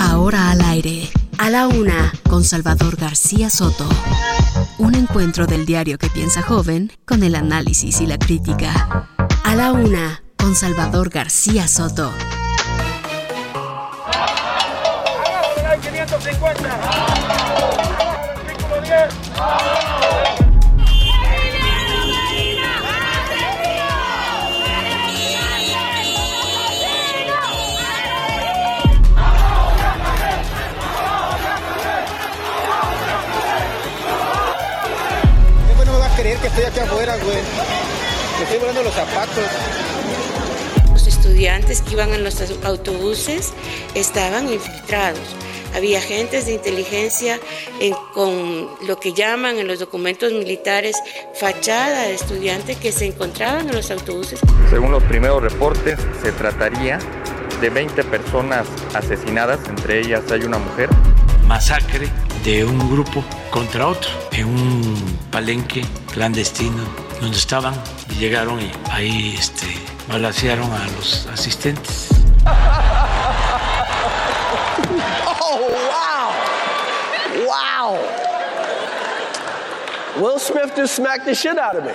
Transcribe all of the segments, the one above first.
Ahora al aire, a la una, con Salvador García Soto. Un encuentro del diario que piensa joven con el análisis y la crítica. A la una, con Salvador García Soto. 550. Artículo 10. Después no estoy aquí afuera, güey. Me estoy volando los zapatos. Los estudiantes que iban en los autobuses estaban infiltrados. Había agentes de inteligencia en- con lo que llaman en los documentos militares fachada de estudiante que se encontraban en los autobuses. Según los primeros reportes, se trataría de 20 personas asesinadas, entre ellas hay una mujer. masacre de un grupo contra otro en un palenque clandestino donde estaban y llegaron y ahí este, balacearon a los asistentes. Oh, wow. Wow. Will Smith just smacked the shit out of me.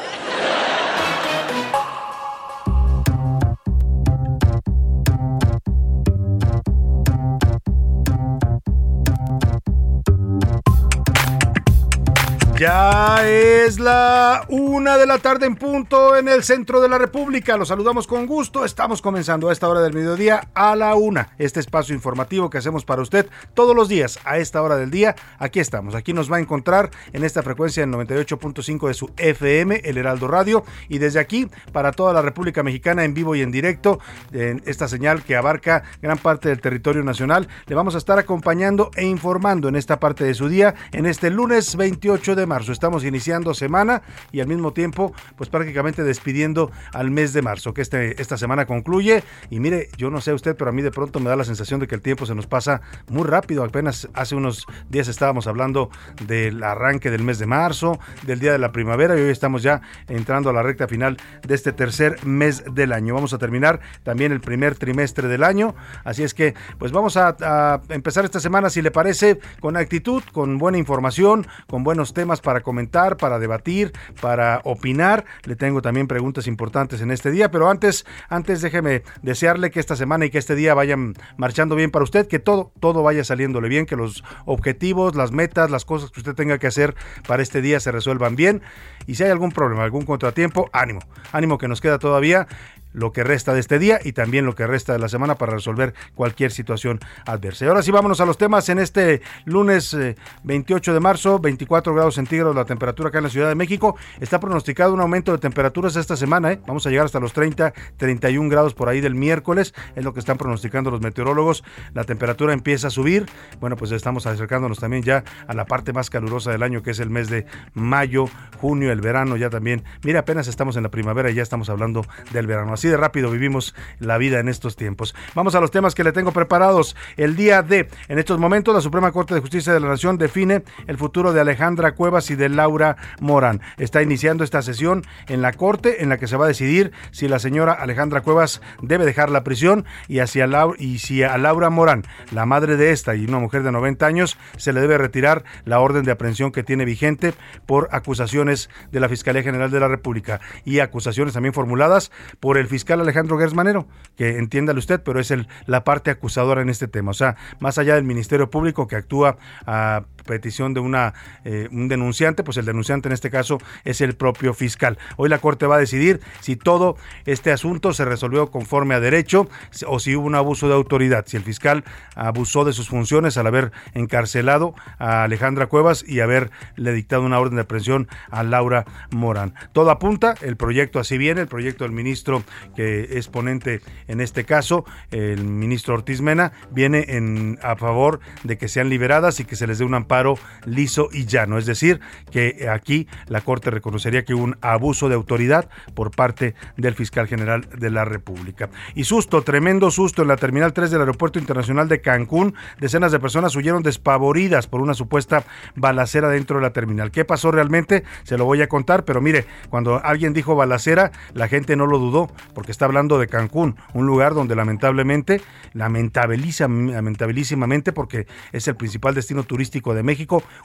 Ya es la una de la tarde en punto en el centro de la República. Los saludamos con gusto. Estamos comenzando a esta hora del mediodía a la una. Este espacio informativo que hacemos para usted todos los días a esta hora del día. Aquí estamos. Aquí nos va a encontrar en esta frecuencia del 98.5 de su FM, el Heraldo Radio. Y desde aquí, para toda la República Mexicana, en vivo y en directo, en esta señal que abarca gran parte del territorio nacional, le vamos a estar acompañando e informando en esta parte de su día en este lunes 28 de marzo. Estamos iniciando semana y al mismo tiempo, pues prácticamente despidiendo al mes de marzo, que este, esta semana concluye. Y mire, yo no sé usted, pero a mí de pronto me da la sensación de que el tiempo se nos pasa muy rápido. Apenas hace unos días estábamos hablando del arranque del mes de marzo, del día de la primavera y hoy estamos ya entrando a la recta final de este tercer mes del año. Vamos a terminar también el primer trimestre del año. Así es que, pues vamos a, a empezar esta semana, si le parece, con actitud, con buena información, con buenos temas para comentar, para debatir, para opinar. Le tengo también preguntas importantes en este día, pero antes, antes déjeme desearle que esta semana y que este día vayan marchando bien para usted, que todo, todo vaya saliéndole bien, que los objetivos, las metas, las cosas que usted tenga que hacer para este día se resuelvan bien. Y si hay algún problema, algún contratiempo, ánimo, ánimo que nos queda todavía lo que resta de este día y también lo que resta de la semana para resolver cualquier situación adversa. Y ahora sí, vámonos a los temas en este lunes eh, 28 de marzo, 24 grados centígrados la temperatura acá en la Ciudad de México. Está pronosticado un aumento de temperaturas esta semana, ¿eh? vamos a llegar hasta los 30, 31 grados por ahí del miércoles, es lo que están pronosticando los meteorólogos. La temperatura empieza a subir, bueno, pues estamos acercándonos también ya a la parte más calurosa del año, que es el mes de mayo, junio, el verano ya también. Mira, apenas estamos en la primavera y ya estamos hablando del verano. Así de rápido vivimos la vida en estos tiempos. Vamos a los temas que le tengo preparados. El día de, en estos momentos, la Suprema Corte de Justicia de la Nación define el futuro de Alejandra Cuevas y de Laura Morán. Está iniciando esta sesión en la Corte en la que se va a decidir si la señora Alejandra Cuevas debe dejar la prisión y, hacia Laura, y si a Laura Morán, la madre de esta y una mujer de 90 años, se le debe retirar la orden de aprehensión que tiene vigente por acusaciones de la Fiscalía General de la República y acusaciones también formuladas por el fiscal Alejandro Gersmanero, que entiéndale usted, pero es el, la parte acusadora en este tema. O sea, más allá del Ministerio Público que actúa a petición de una eh, un denunciante, pues el denunciante en este caso es el propio fiscal. Hoy la Corte va a decidir si todo este asunto se resolvió conforme a derecho o si hubo un abuso de autoridad, si el fiscal abusó de sus funciones al haber encarcelado a Alejandra Cuevas y haberle dictado una orden de aprehensión a Laura Morán. Todo apunta, el proyecto así viene, el proyecto del ministro que es ponente en este caso, el ministro Ortiz Mena, viene en, a favor de que sean liberadas y que se les dé un amparo liso y llano. Es decir, que aquí la Corte reconocería que hubo un abuso de autoridad por parte del fiscal general de la República. Y susto, tremendo susto en la Terminal 3 del Aeropuerto Internacional de Cancún. Decenas de personas huyeron despavoridas por una supuesta balacera dentro de la terminal. ¿Qué pasó realmente? Se lo voy a contar, pero mire, cuando alguien dijo balacera, la gente no lo dudó, porque está hablando de Cancún, un lugar donde lamentablemente, lamentabilísimamente, porque es el principal destino turístico de México,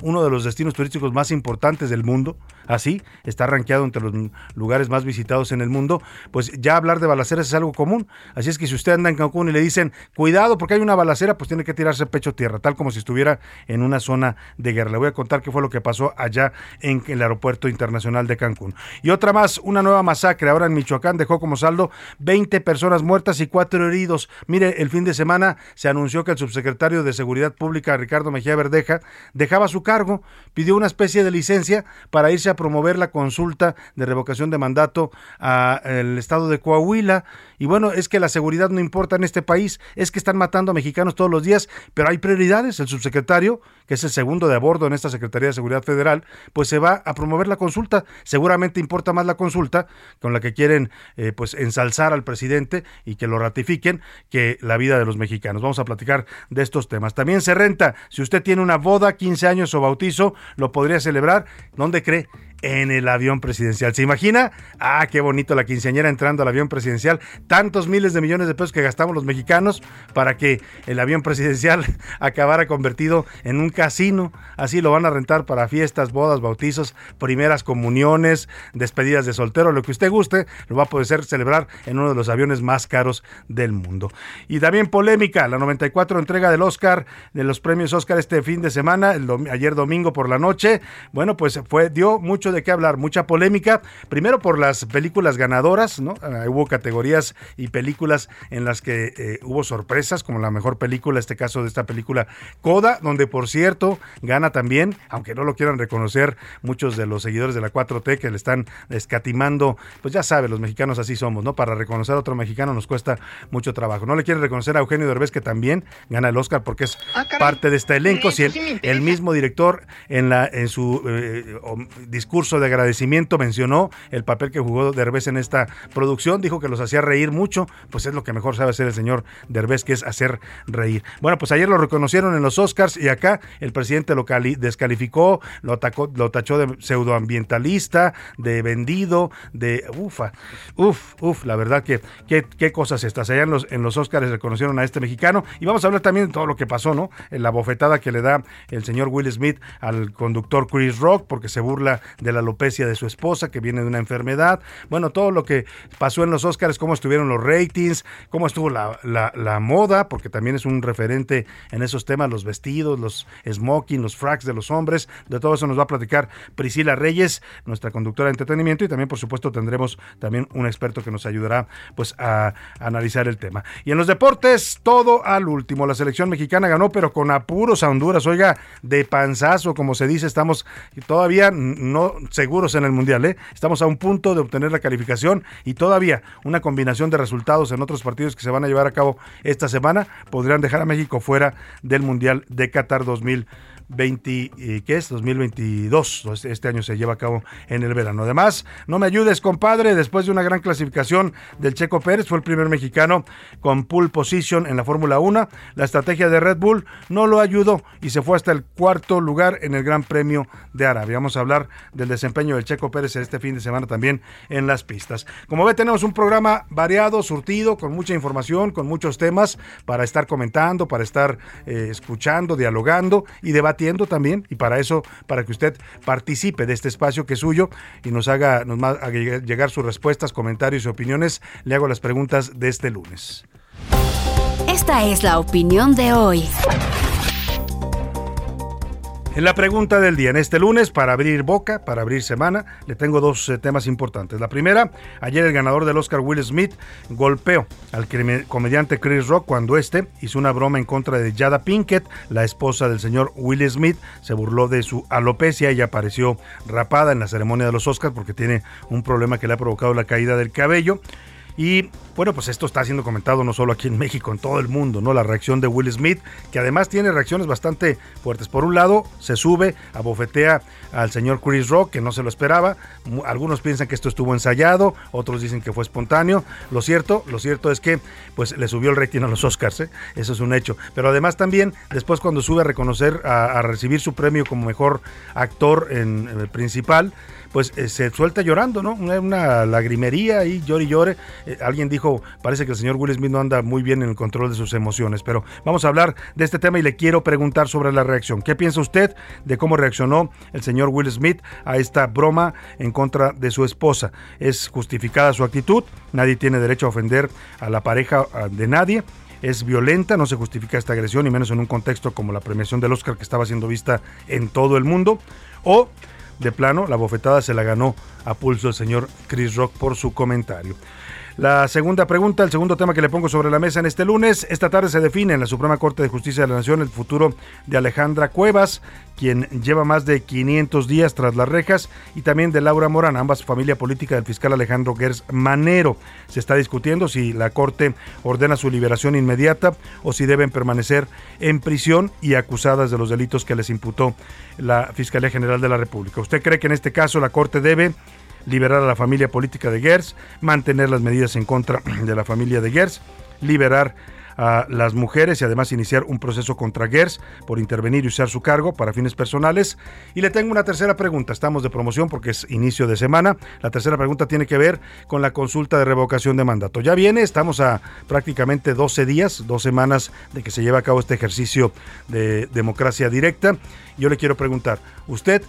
uno de los destinos turísticos más importantes del mundo, así, está rankeado entre los lugares más visitados en el mundo, pues ya hablar de balaceras es algo común. Así es que si usted anda en Cancún y le dicen, cuidado porque hay una balacera, pues tiene que tirarse pecho tierra, tal como si estuviera en una zona de guerra. Le voy a contar qué fue lo que pasó allá en el aeropuerto internacional de Cancún. Y otra más, una nueva masacre ahora en Michoacán dejó como saldo 20 personas muertas y 4 heridos. Mire, el fin de semana se anunció que el subsecretario de Seguridad Pública, Ricardo Mejía Verdeja, dejaba su cargo, pidió una especie de licencia para irse a promover la consulta de revocación de mandato al estado de Coahuila. Y bueno, es que la seguridad no importa en este país, es que están matando a mexicanos todos los días, pero hay prioridades. El subsecretario, que es el segundo de a bordo en esta Secretaría de Seguridad Federal, pues se va a promover la consulta. Seguramente importa más la consulta con la que quieren eh, pues ensalzar al presidente y que lo ratifiquen que la vida de los mexicanos. Vamos a platicar de estos temas. También se renta, si usted tiene una boda, 15 años o bautizo, lo podría celebrar. ¿Dónde cree? En el avión presidencial. ¿Se imagina? Ah, qué bonito la quinceañera entrando al avión presidencial. Tantos miles de millones de pesos que gastamos los mexicanos para que el avión presidencial acabara convertido en un casino. Así lo van a rentar para fiestas, bodas, bautizos, primeras comuniones, despedidas de soltero, lo que usted guste, lo va a poder celebrar en uno de los aviones más caros del mundo. Y también polémica, la 94 entrega del Oscar, de los premios Oscar este fin de semana, el ayer domingo por la noche. Bueno, pues fue dio mucho de qué hablar, mucha polémica, primero por las películas ganadoras, ¿no? Ah, hubo categorías y películas en las que eh, hubo sorpresas, como la mejor película, este caso de esta película Coda, donde por cierto gana también, aunque no lo quieran reconocer muchos de los seguidores de la 4T que le están escatimando, pues ya sabe, los mexicanos así somos, ¿no? Para reconocer a otro mexicano nos cuesta mucho trabajo. No le quieren reconocer a Eugenio Derbez que también gana el Oscar porque es ah, parte de este elenco, si el, mismo director en la en su eh, discurso de agradecimiento mencionó el papel que jugó Derbez en esta producción, dijo que los hacía reír mucho, pues es lo que mejor sabe hacer el señor Derbez, que es hacer reír. Bueno, pues ayer lo reconocieron en los Oscars y acá el presidente lo descalificó, lo atacó, lo tachó de pseudoambientalista, de vendido, de ufa, uf, uf, la verdad que qué, cosas estas. Allá en los, en los Oscars reconocieron a este mexicano y vamos a hablar también de todo lo que pasó, ¿no? En la bofetada que le da el señor Will Smith al conductor Chris Rock porque se burla de la alopecia de su esposa, que viene de una enfermedad. Bueno, todo lo que pasó en los Oscars, cómo estuvieron los ratings, cómo estuvo la, la, moda, porque también es un referente en esos temas, los vestidos, los smoking, los fracks de los hombres. De todo eso nos va a platicar Priscila Reyes, nuestra conductora de entretenimiento, y también, por supuesto, tendremos también un experto que nos ayudará pues a, analizar el tema. Y en los deportes, todo al último. La selección mexicana ganó, pero con apuros a Honduras. Oiga, de panzazo, como se dice, estamos todavía no seguros en el Mundial. ¿eh? Estamos a un punto de obtener la calificación y todavía una combinación de resultados en otros partidos que se van a llevar a cabo esta semana podrían dejar a México fuera del Mundial de Qatar 2000. 20, eh, ¿qué es? 2022. Este año se lleva a cabo en el verano. Además, no me ayudes, compadre. Después de una gran clasificación del Checo Pérez, fue el primer mexicano con pole position en la Fórmula 1. La estrategia de Red Bull no lo ayudó y se fue hasta el cuarto lugar en el Gran Premio de Arabia. Vamos a hablar del desempeño del Checo Pérez este fin de semana también en las pistas. Como ve, tenemos un programa variado, surtido, con mucha información, con muchos temas para estar comentando, para estar eh, escuchando, dialogando y debatiendo también y para eso, para que usted participe de este espacio que es suyo y nos haga, nos haga llegar sus respuestas, comentarios y opiniones, le hago las preguntas de este lunes. Esta es la opinión de hoy. En la pregunta del día, en este lunes, para abrir boca, para abrir semana, le tengo dos eh, temas importantes. La primera, ayer el ganador del Oscar Will Smith golpeó al comediante Chris Rock cuando este hizo una broma en contra de Jada Pinkett, la esposa del señor Will Smith, se burló de su alopecia, ella apareció rapada en la ceremonia de los Oscars porque tiene un problema que le ha provocado la caída del cabello. Y bueno, pues esto está siendo comentado no solo aquí en México, en todo el mundo, ¿no? La reacción de Will Smith, que además tiene reacciones bastante fuertes. Por un lado, se sube, abofetea al señor Chris Rock, que no se lo esperaba. Algunos piensan que esto estuvo ensayado, otros dicen que fue espontáneo. Lo cierto, lo cierto es que pues le subió el rating a los Oscars, ¿eh? eso es un hecho. Pero además también, después cuando sube a reconocer, a, recibir su premio como mejor actor en, en el principal, pues eh, se suelta llorando, ¿no? Una, lagrimería y llore y llore. Eh, alguien dijo, parece que el señor Will Smith no anda muy bien en el control de sus emociones, pero vamos a hablar de este tema y le quiero preguntar sobre la reacción. ¿Qué piensa usted de cómo reaccionó el señor Will Smith a esta broma en contra de su esposa? ¿Es justificada su actitud? Nadie tiene derecho a ofender a la pareja de nadie es violenta, no se justifica esta agresión, y menos en un contexto como la premiación del Oscar que estaba siendo vista en todo el mundo. O de plano, la bofetada se la ganó a pulso el señor Chris Rock por su comentario. La segunda pregunta, el segundo tema que le pongo sobre la mesa en este lunes, esta tarde se define en la Suprema Corte de Justicia de la Nación el futuro de Alejandra Cuevas, quien lleva más de 500 días tras las rejas, y también de Laura Morán, ambas familia política del fiscal Alejandro Gers Manero. Se está discutiendo si la Corte ordena su liberación inmediata o si deben permanecer en prisión y acusadas de los delitos que les imputó la Fiscalía General de la República. ¿Usted cree que en este caso la Corte debe liberar a la familia política de Gers, mantener las medidas en contra de la familia de Gers, liberar a las mujeres y además iniciar un proceso contra Gers por intervenir y usar su cargo para fines personales. Y le tengo una tercera pregunta. Estamos de promoción porque es inicio de semana. La tercera pregunta tiene que ver con la consulta de revocación de mandato. Ya viene, estamos a prácticamente 12 días, dos semanas de que se lleve a cabo este ejercicio de democracia directa. Yo le quiero preguntar, ¿usted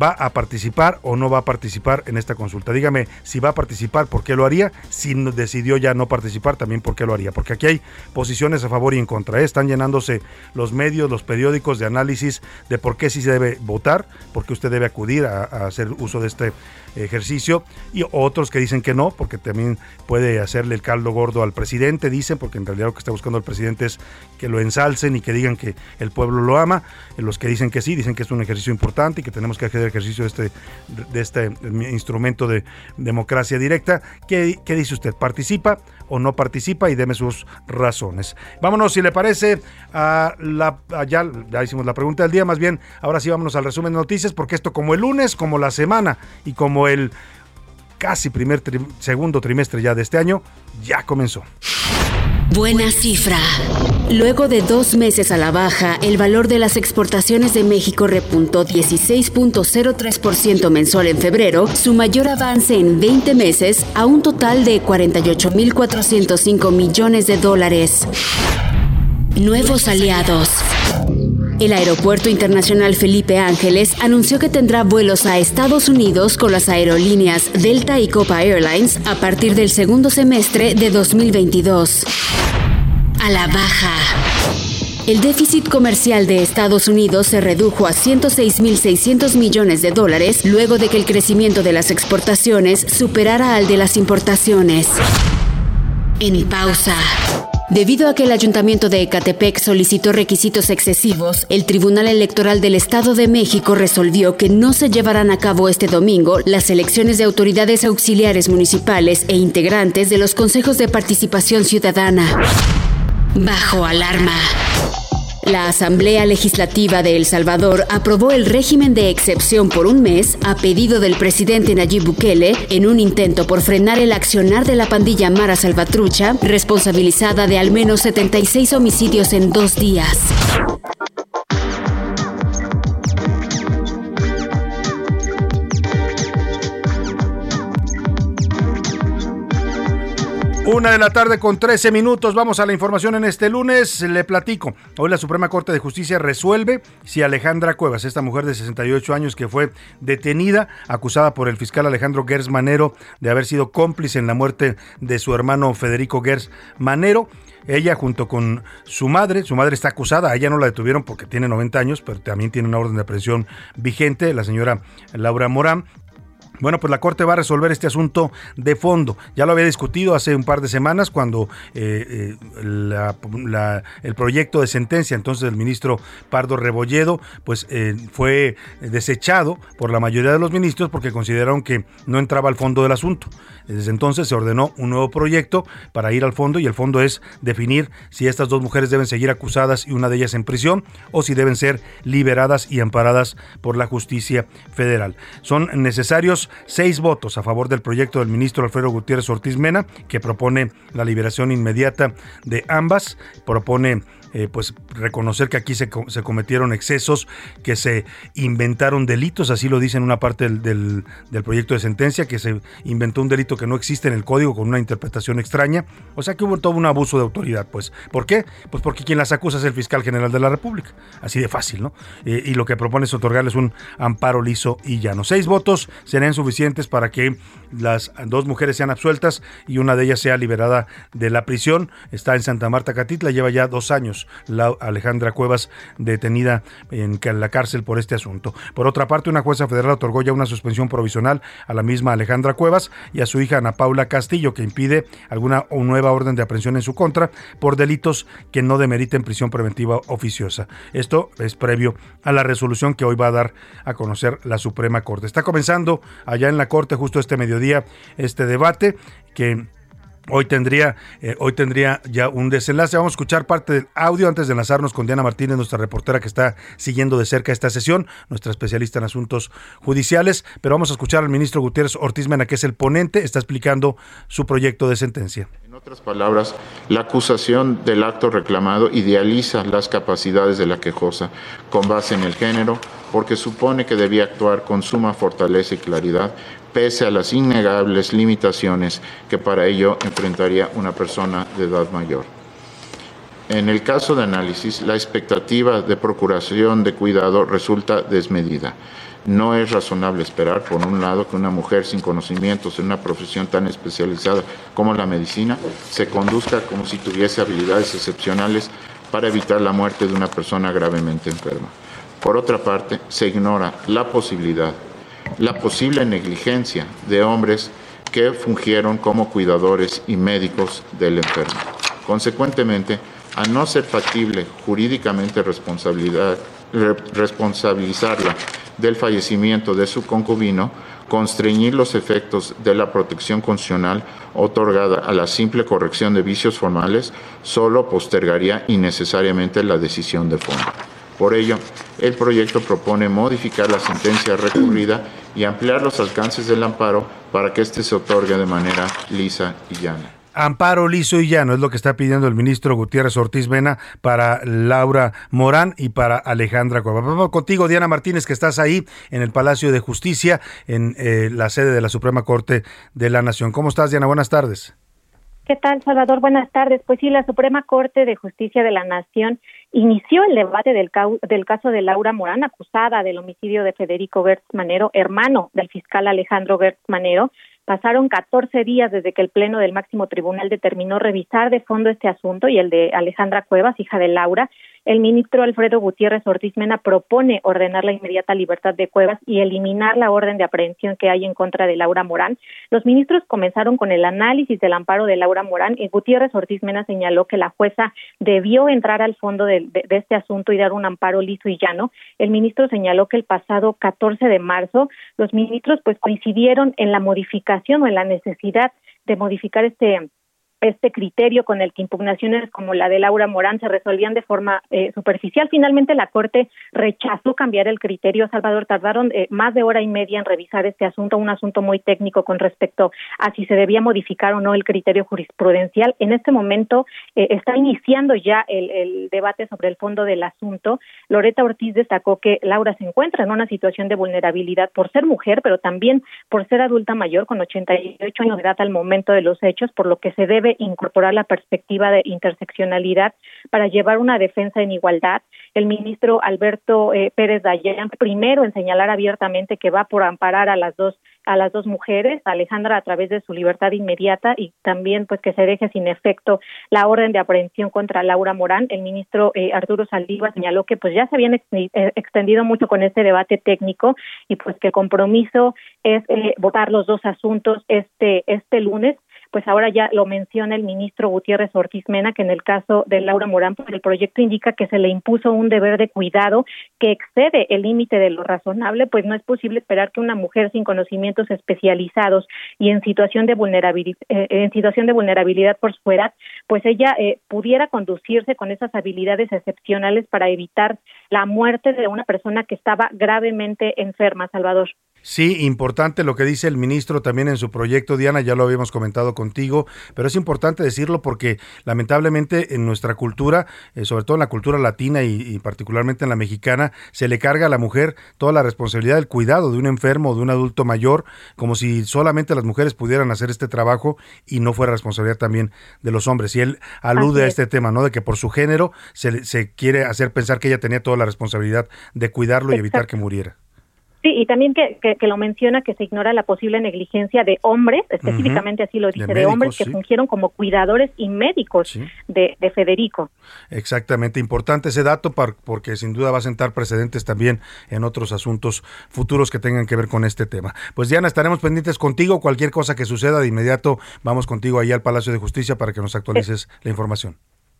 va a participar o no va a participar en esta consulta. Dígame si va a participar, ¿por qué lo haría? Si decidió ya no participar, también por qué lo haría. Porque aquí hay posiciones a favor y en contra. ¿eh? Están llenándose los medios, los periódicos de análisis de por qué sí se debe votar, por qué usted debe acudir a, a hacer uso de este ejercicio y otros que dicen que no, porque también puede hacerle el caldo gordo al presidente, dicen, porque en realidad lo que está buscando el presidente es que lo ensalcen y que digan que el pueblo lo ama. Los que dicen que sí, dicen que es un ejercicio importante y que tenemos que hacer ejercicio de este, de este instrumento de democracia directa. ¿Qué, qué dice usted? ¿Participa o no participa? Y deme sus razones. Vámonos, si le parece, a la, ya, ya hicimos la pregunta del día, más bien, ahora sí vámonos al resumen de noticias, porque esto como el lunes, como la semana y como el casi primer segundo trimestre ya de este año ya comenzó. Buena cifra. Luego de dos meses a la baja, el valor de las exportaciones de México repuntó 16.03% mensual en febrero, su mayor avance en 20 meses, a un total de 48.405 millones de dólares. Nuevos aliados. El Aeropuerto Internacional Felipe Ángeles anunció que tendrá vuelos a Estados Unidos con las aerolíneas Delta y Copa Airlines a partir del segundo semestre de 2022. A la baja. El déficit comercial de Estados Unidos se redujo a 106.600 millones de dólares luego de que el crecimiento de las exportaciones superara al de las importaciones. En pausa. Debido a que el Ayuntamiento de Ecatepec solicitó requisitos excesivos, el Tribunal Electoral del Estado de México resolvió que no se llevarán a cabo este domingo las elecciones de autoridades auxiliares municipales e integrantes de los consejos de participación ciudadana. Bajo alarma. La Asamblea Legislativa de El Salvador aprobó el régimen de excepción por un mes a pedido del presidente Nayib Bukele en un intento por frenar el accionar de la pandilla Mara Salvatrucha, responsabilizada de al menos 76 homicidios en dos días. Una de la tarde con 13 minutos. Vamos a la información en este lunes. Le platico. Hoy la Suprema Corte de Justicia resuelve si Alejandra Cuevas, esta mujer de 68 años que fue detenida, acusada por el fiscal Alejandro Gers Manero de haber sido cómplice en la muerte de su hermano Federico Gers Manero. Ella junto con su madre, su madre está acusada, a ella no la detuvieron porque tiene 90 años, pero también tiene una orden de aprehensión vigente, la señora Laura Morán, Bueno, pues la Corte va a resolver este asunto de fondo. Ya lo había discutido hace un par de semanas cuando eh, eh, el proyecto de sentencia entonces del ministro Pardo Rebolledo pues eh, fue desechado por la mayoría de los ministros porque consideraron que no entraba al fondo del asunto. Desde entonces se ordenó un nuevo proyecto para ir al fondo y el fondo es definir si estas dos mujeres deben seguir acusadas y una de ellas en prisión o si deben ser liberadas y amparadas por la justicia federal. Son necesarios seis votos a favor del proyecto del ministro Alfredo Gutiérrez Ortiz Mena, que propone la liberación inmediata de ambas, propone eh, pues reconocer que aquí se, cometieron excesos, que se inventaron delitos, así lo dice en una parte del, del, proyecto de sentencia, que se inventó un delito que no existe en el código con una interpretación extraña, o sea que hubo todo un abuso de autoridad, pues. ¿Por qué? Pues porque quien las acusa es el fiscal general de la República, así de fácil, ¿no? Eh, y lo que propone es otorgarles un amparo liso y llano. Seis votos serán suficientes para que las dos mujeres sean absueltas y una de ellas sea liberada de la prisión. Está en Santa Marta Catitla, lleva ya dos años la Alejandra Cuevas detenida en la cárcel por este asunto. Por otra parte, una jueza federal otorgó ya una suspensión provisional a la misma Alejandra Cuevas y a su hija Ana Paula Castillo, que impide alguna nueva orden de aprehensión en su contra por delitos que no demeriten prisión preventiva oficiosa. Esto es previo a la resolución que hoy va a dar a conocer la Suprema Corte. Está comenzando allá en la Corte justo este mediodía este debate que Hoy tendría, eh, hoy tendría ya un desenlace. Vamos a escuchar parte del audio antes de enlazarnos con Diana Martínez, nuestra reportera que está siguiendo de cerca esta sesión, nuestra especialista en asuntos judiciales. Pero vamos a escuchar al ministro Gutiérrez Ortiz Mena, que es el ponente, está explicando su proyecto de sentencia. En otras palabras, la acusación del acto reclamado idealiza las capacidades de la quejosa con base en el género, porque supone que debía actuar con suma fortaleza y claridad pese a las innegables limitaciones que para ello enfrentaría una persona de edad mayor. En el caso de análisis, la expectativa de procuración de cuidado resulta desmedida. No es razonable esperar, por un lado, que una mujer sin conocimientos en una profesión tan especializada como la medicina se conduzca como si tuviese habilidades excepcionales para evitar la muerte de una persona gravemente enferma. Por otra parte, se ignora la posibilidad la posible negligencia de hombres que fungieron como cuidadores y médicos del enfermo. Consecuentemente, a no ser factible jurídicamente responsabilizarla del fallecimiento de su concubino, constreñir los efectos de la protección constitucional otorgada a la simple corrección de vicios formales solo postergaría innecesariamente la decisión de fondo. Por ello, el proyecto propone modificar la sentencia recurrida y ampliar los alcances del amparo para que éste se otorgue de manera lisa y llana. Amparo liso y llano es lo que está pidiendo el ministro Gutiérrez Ortiz Mena para Laura Morán y para Alejandra Cueva. Vamos contigo, Diana Martínez, que estás ahí en el Palacio de Justicia, en eh, la sede de la Suprema Corte de la Nación. ¿Cómo estás, Diana? Buenas tardes. ¿Qué tal, Salvador? Buenas tardes. Pues sí, la Suprema Corte de Justicia de la Nación inició el debate del, del caso de Laura Morán, acusada del homicidio de Federico Gertz Manero, hermano del fiscal Alejandro Gertz Manero. Pasaron 14 días desde que el Pleno del Máximo Tribunal determinó revisar de fondo este asunto y el de Alejandra Cuevas, hija de Laura, el ministro Alfredo Gutiérrez Ortiz Mena propone ordenar la inmediata libertad de Cuevas y eliminar la orden de aprehensión que hay en contra de Laura Morán. Los ministros comenzaron con el análisis del amparo de Laura Morán y Gutiérrez Ortiz Mena señaló que la jueza debió entrar al fondo de, de este asunto y dar un amparo liso y llano. El ministro señaló que el pasado 14 de marzo los ministros pues coincidieron en la modificación o en la necesidad de modificar este este criterio con el que impugnaciones como la de Laura Morán se resolvían de forma eh, superficial. Finalmente, la Corte rechazó cambiar el criterio. Salvador, tardaron eh, más de hora y media en revisar este asunto, un asunto muy técnico con respecto a si se debía modificar o no el criterio jurisprudencial. En este momento eh, está iniciando ya el, el, debate sobre el fondo del asunto. Loreta Ortiz destacó que Laura se encuentra en una situación de vulnerabilidad por ser mujer, pero también por ser adulta mayor con 88 años de edad al momento de los hechos, por lo que se debe incorporar la perspectiva de interseccionalidad para llevar una defensa en igualdad. El ministro Alberto eh, Pérez Dayan, primero en señalar abiertamente que va por amparar a las dos a las dos mujeres, Alejandra a través de su libertad inmediata y también pues que se deje sin efecto la orden de aprehensión contra Laura Morán. El ministro eh, Arturo Saldívar señaló que pues ya se habían eh, extendido mucho con este debate técnico y pues que el compromiso es eh, votar los dos asuntos este este lunes pues ahora ya lo menciona el ministro Gutiérrez Ortiz Mena, que en el caso de Laura Morán, pues el proyecto indica que se le impuso un deber de cuidado que excede el límite de lo razonable, pues no es posible esperar que una mujer sin conocimientos especializados y en situación de vulnerabilidad, eh, en situación de vulnerabilidad por su edad, pues ella eh, pudiera conducirse con esas habilidades excepcionales para evitar la muerte de una persona que estaba gravemente enferma, Salvador. Sí, importante lo que dice el ministro también en su proyecto, Diana, ya lo habíamos comentado contigo, pero es importante decirlo porque lamentablemente en nuestra cultura, eh, sobre todo en la cultura latina y, particularmente en la mexicana, se le carga a la mujer toda la responsabilidad del cuidado de un enfermo o de un adulto mayor, como si solamente las mujeres pudieran hacer este trabajo y no fuera responsabilidad también de los hombres. Y él alude a este tema, ¿no? De que por su género se, se quiere hacer pensar que ella tenía toda la responsabilidad de cuidarlo y evitar que muriera. Sí, y también que, que, lo menciona que se ignora la posible negligencia de hombres, específicamente así lo dice, de, hombres que fungieron como cuidadores y médicos de, de, Federico. Exactamente, importante ese dato porque sin duda va a sentar precedentes también en otros asuntos futuros que tengan que ver con este tema. Pues Diana, estaremos pendientes contigo, cualquier cosa que suceda de inmediato, vamos contigo ahí al Palacio de Justicia para que nos actualices la información.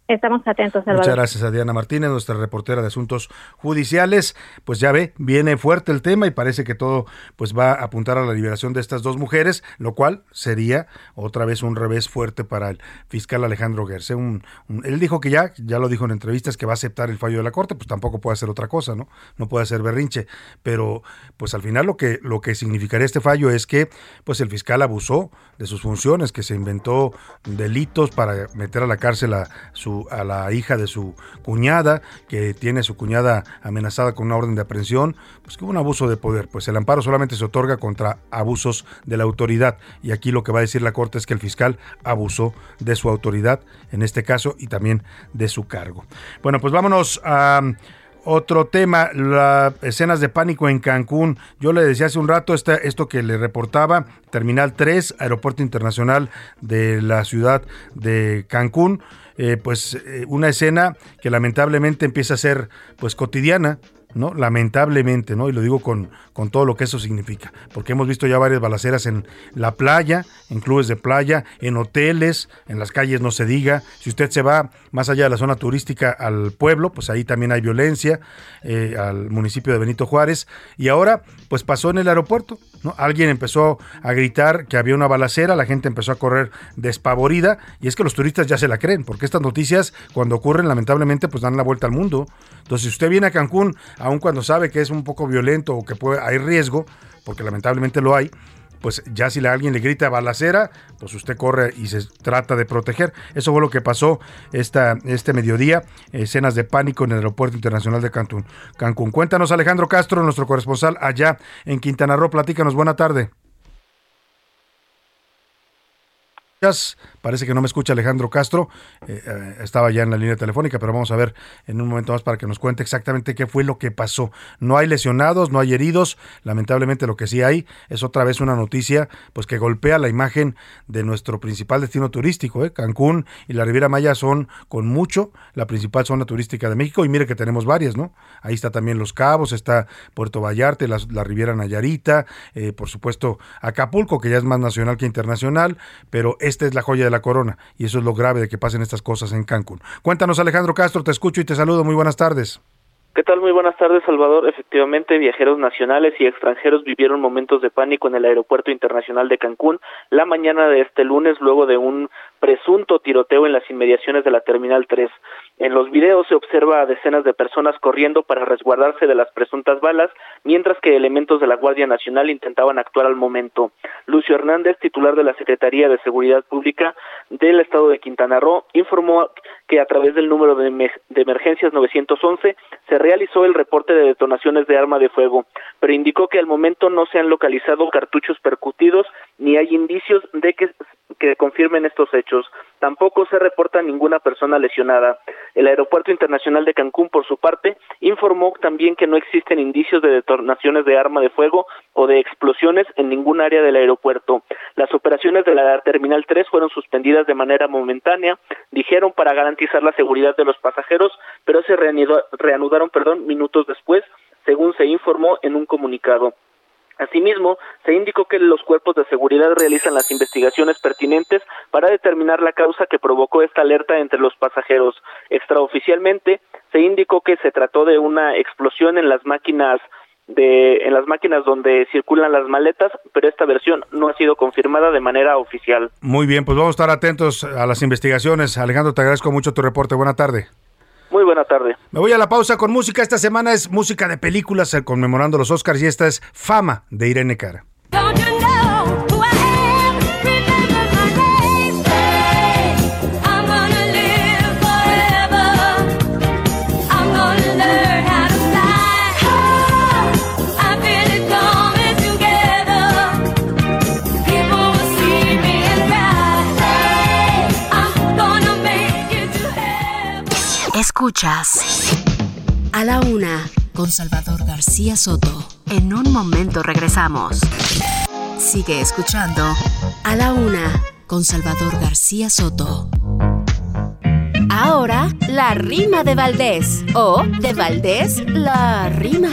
Estamos atentos, Salvador. Muchas gracias a Diana Martínez, nuestra reportera de Asuntos Judiciales. Pues ya ve, viene fuerte el tema y parece que todo pues va a apuntar a la liberación de estas dos mujeres, lo cual sería otra vez un revés fuerte para el fiscal Alejandro Gerse. él dijo que ya, ya lo dijo en entrevistas, que va a aceptar el fallo de la Corte, pues tampoco puede hacer otra cosa, ¿no? No puede hacer berrinche, pero pues al final lo que, lo que significaría este fallo es que pues el fiscal abusó de sus funciones, que se inventó delitos para meter a la cárcel a su a la hija de su cuñada, que tiene su cuñada amenazada con una orden de aprehensión, pues que hubo un abuso de poder. Pues el amparo solamente se otorga contra abusos de la autoridad. Y aquí lo que va a decir la Corte es que el fiscal abusó de su autoridad, en este caso, y también de su cargo. Bueno, pues vámonos a... Otro tema, las escenas de pánico en Cancún. Yo le decía hace un rato esto que le reportaba, Terminal 3, Aeropuerto Internacional de la ciudad de Cancún. Eh, pues eh, una escena que lamentablemente empieza a ser pues cotidiana ¿no? Lamentablemente, ¿no? Y lo digo con, con todo lo que eso significa, porque hemos visto ya varias balaceras en la playa, en clubes de playa, en hoteles, en las calles no se diga. Si usted se va más allá de la zona turística al pueblo, pues ahí también hay violencia, eh, al municipio de Benito Juárez. Y ahora, pues pasó en el aeropuerto, Alguien empezó a gritar que había una balacera, la gente empezó a correr despavorida, y es que los turistas ya se la creen, porque estas noticias, cuando ocurren, lamentablemente, pues dan la vuelta al mundo. Entonces, si usted viene a Cancún aun cuando sabe que es un poco violento o que puede, hay riesgo, porque lamentablemente lo hay, pues ya si alguien le grita balacera, pues usted corre y se trata de proteger. Eso fue lo que pasó esta, este mediodía, escenas de pánico en el Aeropuerto Internacional de Cancún. Cancún. Cuéntanos Alejandro Castro, nuestro corresponsal allá en Quintana Roo, platícanos, buena tarde. Parece que no me escucha Alejandro Castro. Eh, eh, estaba ya en la línea telefónica, pero vamos a ver en un momento más para que nos cuente exactamente qué fue lo que pasó. No hay lesionados, no hay heridos. Lamentablemente lo que sí hay es otra vez una noticia pues que golpea la imagen de nuestro principal destino turístico. ¿eh? Cancún y la Riviera Maya son con mucho la principal zona turística de México. Y mire que tenemos varias, ¿no? Ahí está también Los Cabos, está Puerto Vallarta, la, la Riviera Nayarita, por supuesto Acapulco, que ya es más nacional que internacional, pero es esta es la joya de la corona y eso es lo grave de que pasen estas cosas en Cancún. Cuéntanos Alejandro Castro, te escucho y te saludo. Muy buenas tardes. ¿Qué tal? Muy buenas tardes, Salvador. Efectivamente, viajeros nacionales y extranjeros vivieron momentos de pánico en el Aeropuerto Internacional de Cancún la mañana de este lunes luego de un presunto tiroteo en las inmediaciones de la Terminal 3. En los videos se observa a decenas de personas corriendo para resguardarse de las presuntas balas, mientras que elementos de la Guardia Nacional intentaban actuar al momento. Lucio Hernández, titular de la Secretaría de Seguridad Pública del Estado de Quintana Roo, informó que a través del número de, emergencias 911 se realizó el reporte de detonaciones de arma de fuego, pero indicó que al momento no se han localizado cartuchos percutidos ni hay indicios de que, confirmen estos hechos. Tampoco se reporta ninguna persona lesionada. El Aeropuerto Internacional de Cancún, por su parte, informó también que no existen indicios de detonaciones de arma de fuego o o de explosiones en ningún área del aeropuerto. Las operaciones de la Terminal 3 fueron suspendidas de manera momentánea, dijeron para garantizar la seguridad de los pasajeros, pero se reanudaron perdón, minutos después, según se informó en un comunicado. Asimismo, se indicó que los cuerpos de seguridad realizan las investigaciones pertinentes para determinar la causa que provocó esta alerta entre los pasajeros. Extraoficialmente, se indicó que se trató de una explosión en las máquinas de en las máquinas donde circulan las maletas, pero esta versión no ha sido confirmada de manera oficial. Muy bien, pues vamos a estar atentos a las investigaciones. Alejandro, te agradezco mucho tu reporte. Buena tarde. Muy buena tarde. Me voy a la pausa con música. Esta semana es música de películas eh, conmemorando los Oscars y esta es Fama de Irene Cara. Escuchas a la una con Salvador García Soto. En un momento regresamos. Sigue escuchando a la una con Salvador García Soto. Ahora, la rima de Valdés. O de Valdés, la rima.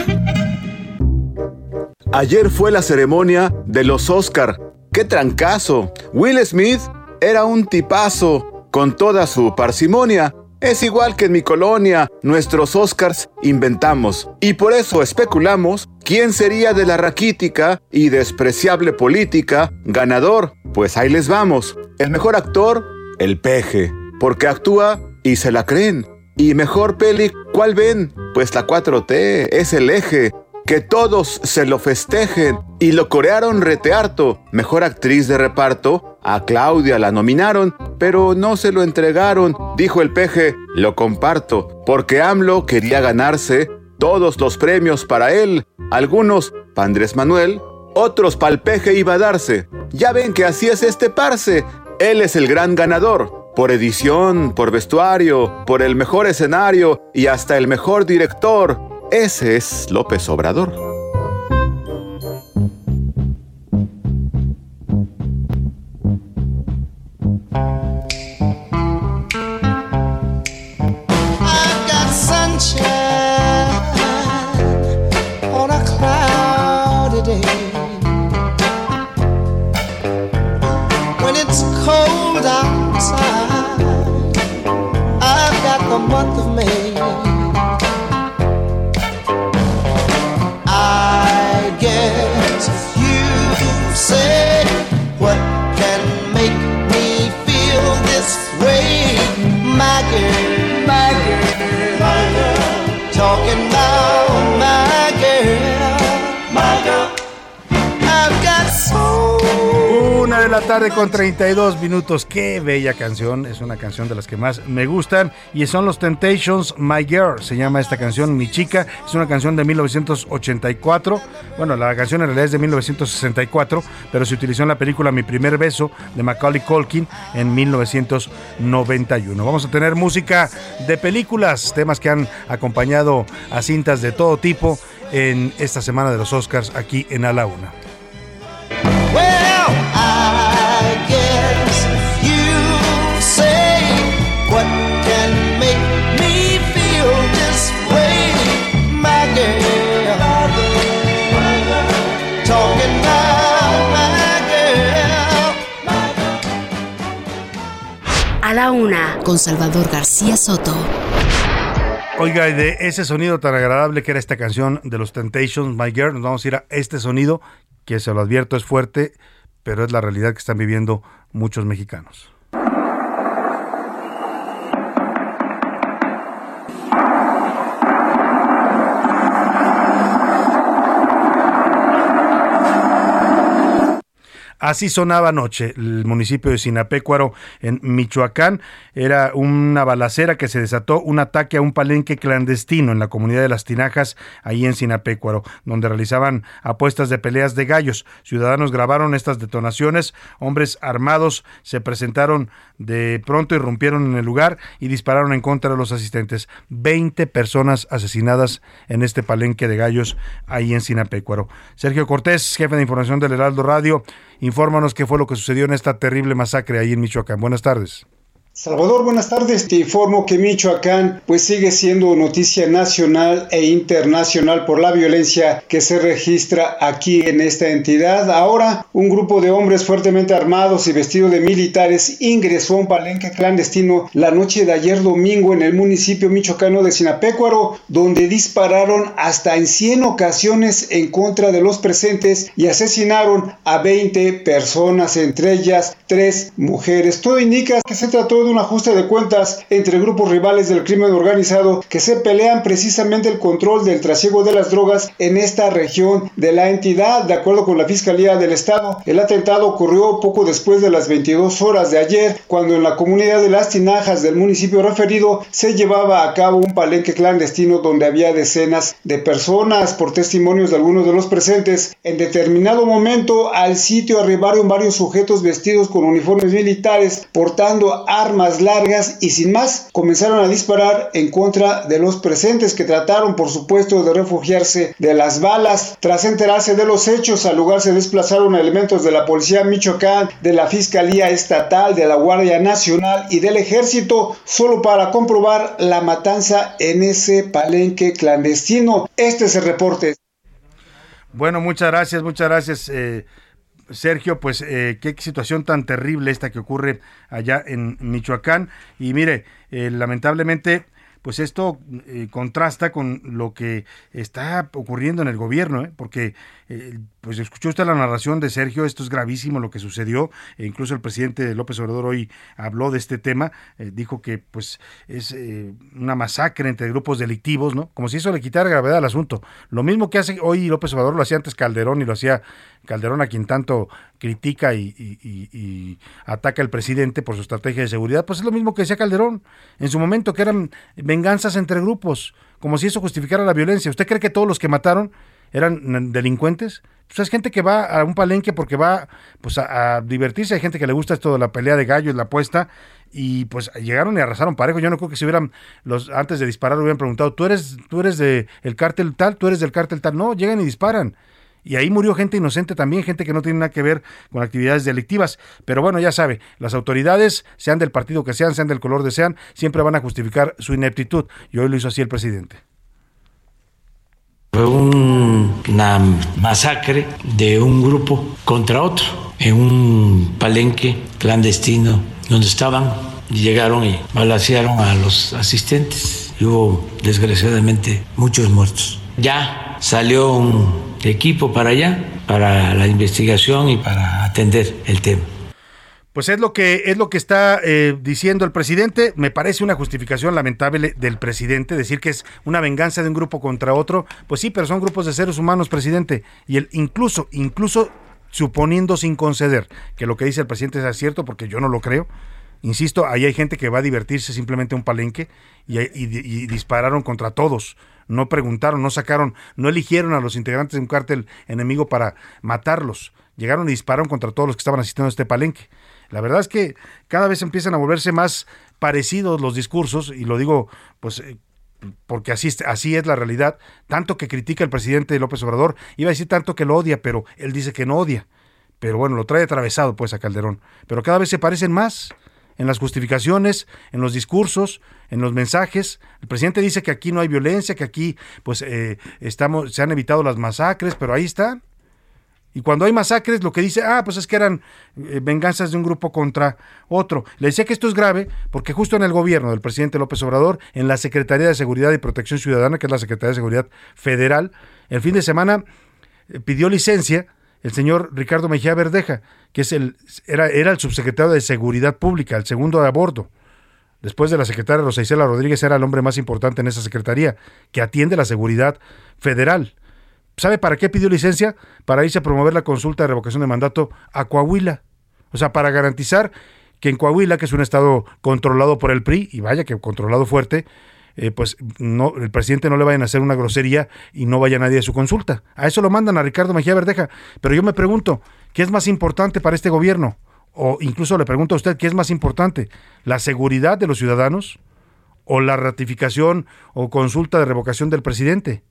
Ayer fue la ceremonia de los Oscar. ¡Qué trancazo! Will Smith era un tipazo. Con toda su parsimonia, es igual que en mi colonia, nuestros Oscars inventamos y por eso especulamos quién sería de la raquítica y despreciable política ganador. Pues ahí les vamos. El mejor actor, el peje, porque actúa y se la creen. Y mejor peli, ¿cuál ven? Pues la 4T es el eje que todos se lo festejen y lo corearon retearto. Mejor actriz de reparto, a Claudia la nominaron, pero no se lo entregaron, dijo el peje, lo comparto, porque AMLO quería ganarse todos los premios para él, algunos para Andrés Manuel, otros para el peje iba a darse. Ya ven que así es este parce, él es el gran ganador, por edición, por vestuario, por el mejor escenario y hasta el mejor director. Ese es López Obrador. Tarde con 32 minutos. Qué bella canción. Es una canción de las que más me gustan. Y son los Temptations, My Girl. Se llama esta canción, Mi Chica. Es una canción de 1984. Bueno, la canción en realidad es de 1964. Pero se utilizó en la película Mi Primer Beso de Macaulay Culkin en 1991. Vamos a tener música de películas. Temas que han acompañado a cintas de todo tipo en esta semana de los Oscars aquí en A la Una. Well, A la una con Salvador García Soto. Oiga, y de ese sonido tan agradable que era esta canción de los Temptations, My Girl, nos vamos a ir a este sonido que se lo advierto es fuerte, pero es la realidad que están viviendo muchos mexicanos. Así sonaba anoche el municipio de Sinapecuaro en Michoacán. Era una balacera que se desató, un ataque a un palenque clandestino en la comunidad de Las Tinajas, ahí en Sinapecuaro, donde realizaban apuestas de peleas de gallos. Ciudadanos grabaron estas detonaciones, hombres armados se presentaron de pronto, irrumpieron en el lugar y dispararon en contra de los asistentes. Veinte personas asesinadas en este palenque de gallos ahí en Sinapecuaro. Sergio Cortés, jefe de información del Heraldo Radio, Infórmanos qué fue lo que sucedió en esta terrible masacre ahí en Michoacán. Buenas tardes. Salvador, buenas tardes. Te informo que Michoacán pues sigue siendo noticia nacional e internacional por la violencia que se registra aquí en esta entidad. Ahora, un grupo de hombres fuertemente armados y vestidos de militares ingresó a un palenque clandestino la noche de ayer domingo en el municipio michoacano de Sinapecuaro, donde dispararon hasta en 100 ocasiones en contra de los presentes y asesinaron a 20 personas, entre ellas tres mujeres. Todo indica que se trató de un ajuste de cuentas entre grupos rivales del crimen organizado que se pelean precisamente el control del trasiego de las drogas en esta región de la entidad. De acuerdo con la Fiscalía del Estado, el atentado ocurrió poco después de las 22 horas de ayer, cuando en la comunidad de Las Tinajas del municipio referido se llevaba a cabo un palenque clandestino donde había decenas de personas. Por testimonios de algunos de los presentes, en determinado momento al sitio arribaron varios sujetos vestidos con uniformes militares portando armas más largas y sin más comenzaron a disparar en contra de los presentes que trataron por supuesto de refugiarse de las balas. Tras enterarse de los hechos al lugar se desplazaron elementos de la Policía Michoacán, de la Fiscalía Estatal, de la Guardia Nacional y del Ejército solo para comprobar la matanza en ese palenque clandestino. Este es el reporte. Bueno, muchas gracias, muchas gracias. Eh, Sergio, pues eh, qué situación tan terrible esta que ocurre allá en Michoacán. Y mire, eh, lamentablemente, pues esto eh, contrasta con lo que está ocurriendo en el gobierno, porque pues escuchó usted la narración de Sergio, esto es gravísimo lo que sucedió, e incluso el presidente López Obrador hoy habló de este tema, eh, dijo que pues es eh, una masacre entre grupos delictivos, ¿no? Como si eso le quitara gravedad al asunto. Lo mismo que hace hoy López Obrador lo hacía antes Calderón y lo hacía Calderón a quien tanto critica y, y ataca el presidente por su estrategia de seguridad, pues es lo mismo que decía Calderón en su momento, que eran venganzas entre grupos, como si eso justificara la violencia. ¿Usted cree que todos los que mataron eran delincuentes. Pues es gente que va a un palenque porque va pues a, divertirse. Hay gente que le gusta esto de la pelea de gallos, la apuesta. Y pues llegaron y arrasaron parejo. Yo no creo que si hubieran, los, antes de disparar, hubieran preguntado, ¿tú eres, tú eres de el cártel tal? ¿Tú eres del cártel tal? No, llegan y disparan. Y ahí murió gente inocente también, gente que no tiene nada que ver con actividades delictivas. Pero bueno, ya sabe, las autoridades, sean del partido que sean, sean del color que sean, siempre van a justificar su ineptitud. Y hoy lo hizo así el presidente. Fue una masacre de un grupo contra otro en un palenque clandestino donde estaban y llegaron y balacearon a los asistentes y hubo desgraciadamente muchos muertos. Ya salió un equipo para allá para la investigación y para atender el tema. Pues es lo que es lo que está eh, diciendo el presidente. Me parece una justificación lamentable del presidente decir que es una venganza de un grupo contra otro. Pues sí, pero son grupos de seres humanos, presidente. Y el incluso, incluso suponiendo sin conceder que lo que dice el presidente sea cierto, porque yo no lo creo. Insisto, ahí hay gente que va a divertirse simplemente un palenque y, y dispararon contra todos. No preguntaron, no sacaron, no eligieron a los integrantes de un cártel enemigo para matarlos. Llegaron y dispararon contra todos los que estaban asistiendo a este palenque. La verdad es que cada vez empiezan a volverse más parecidos los discursos, y lo digo pues eh, porque así, así es la realidad, tanto que critica el presidente López Obrador, iba a decir tanto que lo odia, pero él dice que no odia. Pero bueno, lo trae atravesado pues a Calderón. Pero cada vez se parecen más en las justificaciones, en los discursos, en los mensajes. El presidente dice que aquí no hay violencia, que aquí pues eh, estamos, se han evitado las masacres, pero ahí están. Y cuando hay masacres, lo que dice, ah, pues es que eran eh, venganzas de un grupo contra otro. Le decía que esto es grave porque justo en el gobierno del presidente López Obrador, en la Secretaría de Seguridad y Protección Ciudadana, que es la Secretaría de Seguridad Federal, el fin de semana eh, pidió licencia el señor Ricardo Mejía Verdeja, que es el, era, era el subsecretario de Seguridad Pública, el segundo de a bordo. Después de la secretaria Rosa Rodríguez, era el hombre más importante en esa secretaría, que atiende la seguridad federal ¿sabe para qué pidió licencia? Para irse a promover la consulta de revocación de mandato a Coahuila. O sea, para garantizar que en Coahuila, que es un estado controlado por el PRI, y vaya que controlado fuerte, eh, pues no, el presidente no le vayan a hacer una grosería y no vaya nadie a su consulta. A eso lo mandan a Ricardo Mejía Verdeja. Pero yo me pregunto, ¿qué es más importante para este gobierno? O incluso le pregunto a usted, ¿qué es más importante? ¿La seguridad de los ciudadanos o la ratificación o consulta de revocación del presidente?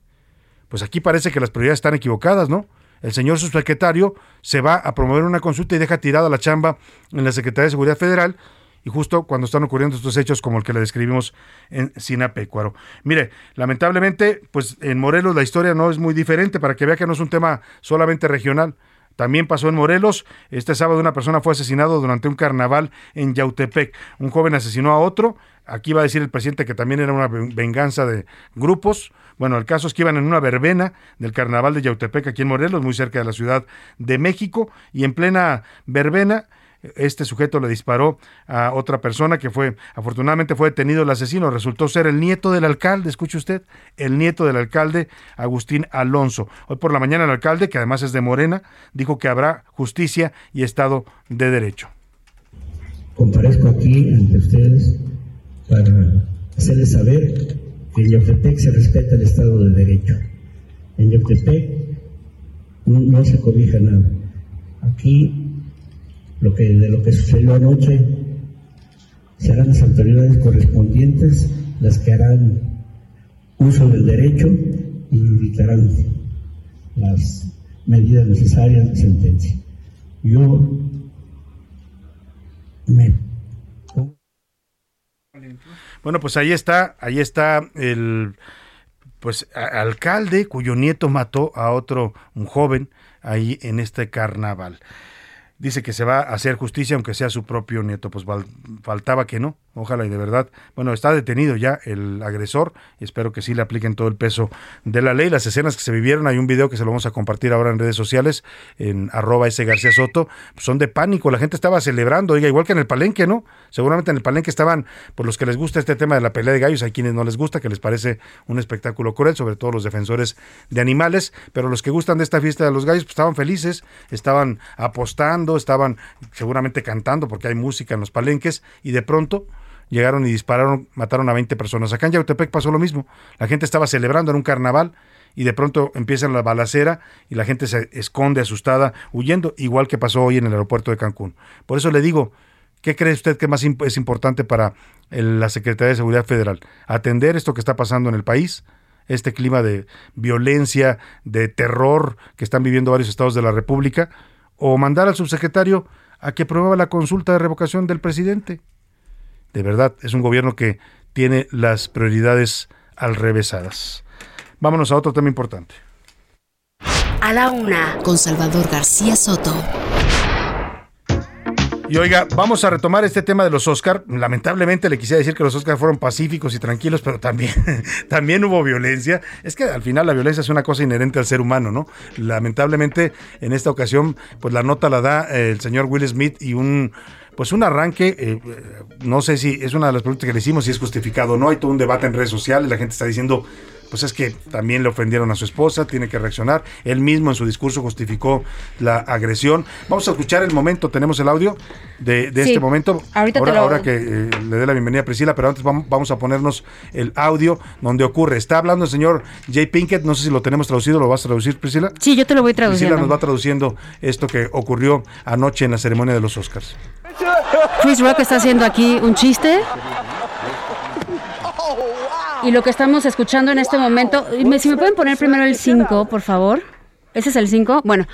Pues aquí parece que las prioridades están equivocadas, ¿no? el señor subsecretario se va a promover una consulta y deja tirada la chamba en la Secretaría de Seguridad Federal y justo cuando están ocurriendo estos hechos como el que le describimos en Sinapecuaro. Mire, lamentablemente, pues en Morelos la historia no es muy diferente para que vea que no es un tema solamente regional. También pasó en Morelos. Este sábado una persona fue asesinado durante un carnaval en Yautepec. Un joven asesinó a otro. Aquí va a decir el presidente que también era una venganza de grupos. Bueno, el caso es que iban en una verbena del carnaval de Yautepec aquí en Morelos, muy cerca de la Ciudad de México, y en plena verbena este sujeto le disparó a otra persona que fue, afortunadamente fue detenido el asesino, resultó ser el nieto del alcalde, escuche usted, el nieto del alcalde Agustín Alonso. Hoy por la mañana el alcalde, que además es de Morena, dijo que habrá justicia y Estado de Derecho. Comparezco aquí ante ustedes para hacerles saber en Yautepec se respeta el Estado de Derecho. En Yautepec no, se cobija nada. Aquí, lo que, de lo que sucedió anoche, serán las autoridades correspondientes las que harán uso del derecho y indicarán las medidas necesarias de sentencia. Yo me bueno, pues ahí está, ahí está el pues alcalde cuyo nieto mató a otro un joven ahí en este carnaval dice que se va a hacer justicia aunque sea su propio nieto. Pues faltaba que no, ojalá y de verdad. Bueno, está detenido ya el agresor y espero que sí le apliquen todo el peso de la ley. Las escenas que se vivieron, hay un video que se lo vamos a compartir ahora en redes sociales, en arroba ese García Soto, pues son de pánico. La gente estaba celebrando, oiga, igual que en el palenque, ¿no? Seguramente en el palenque estaban, por los que les gusta este tema de la pelea de gallos, hay quienes no les gusta, que les parece un espectáculo cruel, sobre todo los defensores de animales, pero los que gustan de esta fiesta de los gallos, pues estaban felices, estaban apostando estaban seguramente cantando porque hay música en los palenques y de pronto llegaron y dispararon, mataron a 20 personas. Acá en Yautepec pasó lo mismo. La gente estaba celebrando en un carnaval y de pronto empieza la balacera y la gente se esconde asustada, huyendo, igual que pasó hoy en el aeropuerto de Cancún. Por eso le digo, ¿qué cree usted que más es importante para la Secretaría de Seguridad Federal? ¿Atender esto que está pasando en el país? este clima de violencia, de terror que están viviendo varios estados de la República, o mandar al subsecretario a que promueva la consulta de revocación del presidente. De verdad, es un gobierno que tiene las prioridades al revésadas. Vámonos a otro tema importante. A la una, con Salvador García Soto. Y oiga, vamos a retomar este tema de los Oscar. Lamentablemente le quisiera decir que los Oscar fueron pacíficos y tranquilos, pero también, también hubo violencia. Es que al final la violencia es una cosa inherente al ser humano, ¿no? Lamentablemente en esta ocasión, pues la nota la da el señor Will Smith y un pues un arranque, eh, no sé si es una de las preguntas que le hicimos, si es justificado o no, hay todo un debate en redes sociales, la gente está diciendo pues es que también le ofendieron a su esposa, tiene que reaccionar. Él mismo en su discurso justificó la agresión. Vamos a escuchar el momento, tenemos el audio de, este momento. Ahorita ahora, lo... ahora que eh, le dé la bienvenida a Priscila, pero antes vamos, a ponernos el audio donde ocurre. Está hablando el señor Jay Pinkett, no sé si lo tenemos traducido, ¿lo vas a traducir, Priscila? Sí, yo te lo voy traduciendo. Priscila nos va traduciendo esto que ocurrió anoche en la ceremonia de los Oscars. Chris Rock está haciendo aquí un chiste y lo que estamos escuchando en este momento, si me pueden poner primero el 5, por favor. ¿Ese es el 5? Bueno,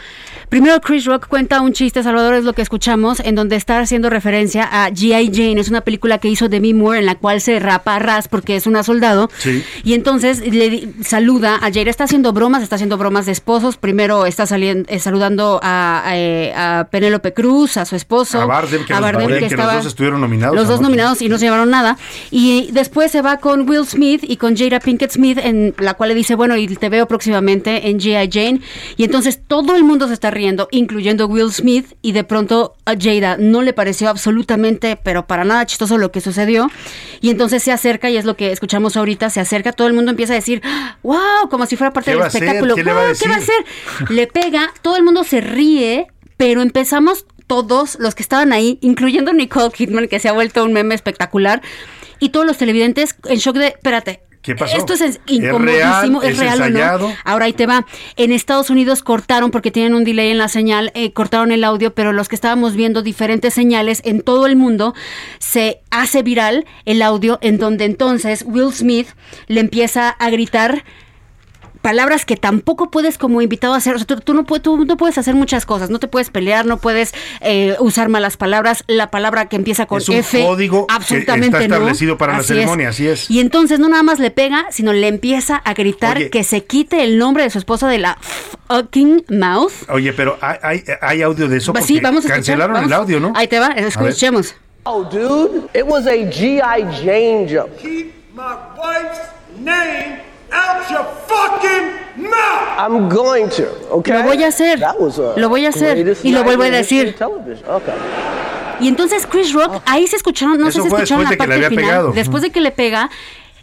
primero Chris Rock cuenta un chiste, Salvador, es lo que escuchamos, en donde está haciendo referencia a G.I. Jane. Es una película que hizo Demi Moore en la cual se rapa a ras porque es una soldado. Sí. Y entonces le saluda a Jade. Está haciendo bromas, está haciendo bromas de esposos. Primero está saliendo, eh, saludando a, eh, a, Penélope Cruz, a su esposo. A Bardem, que, los, dos estuvieron nominados. Los dos nominados y no se llevaron nada. Y después se va con Will Smith y con Jada Pinkett Smith, en la cual le dice, bueno, y te veo próximamente en G.I. Jane. Y entonces todo el mundo se está riendo, incluyendo Will Smith, y de pronto a Jada no le pareció absolutamente, pero para nada chistoso lo que sucedió. Y entonces se acerca, y es lo que escuchamos ahorita, se acerca, todo el mundo empieza a decir, wow, como si fuera parte del espectáculo. ¿Qué le va a ¿Qué va a hacer? Le pega, todo el mundo se ríe, pero empezamos todos los que estaban ahí, incluyendo Nicole Kidman, que se ha vuelto un meme espectacular, y todos los televidentes en shock de, espérate. ¿Qué pasó? Esto es ¿Es incomodísimo, real? es ¿Es real, o ensayado? no. Ahora ahí te va. En Estados Unidos cortaron, porque tienen un delay en la señal, eh, cortaron el audio, pero los que estábamos viendo diferentes señales en todo el mundo, se hace viral el audio en donde entonces Will Smith le empieza a gritar palabras que tampoco puedes como invitado a hacer. O sea, tú, tú no, puedes, tú no puedes hacer muchas cosas. No te puedes pelear, no puedes eh, usar malas palabras. La palabra que empieza con Es un F. código que absolutamente está no. establecido para la ceremonia, así es. Y entonces no nada más le pega, sino le empieza a gritar Oye. que se quite el nombre de su esposa de la fucking mouth. Oye, pero hay, hay, hay audio de eso porque sí, vamos a escuchar, cancelaron vamos. el audio, ¿no? Ahí te va, escuchemos. Oh, dude, it was a G.I. Jane jump. Keep my wife's name out your fucking mouth. I'm going to, okay? Lo voy a hacer. That was a Lo voy a hacer. Y lo vuelvo a decir. of television. Okay. Y entonces Chris Rock, ahí se escucharon, no Eso sé si escucharon la parte había final. pegado. Después de que le pega,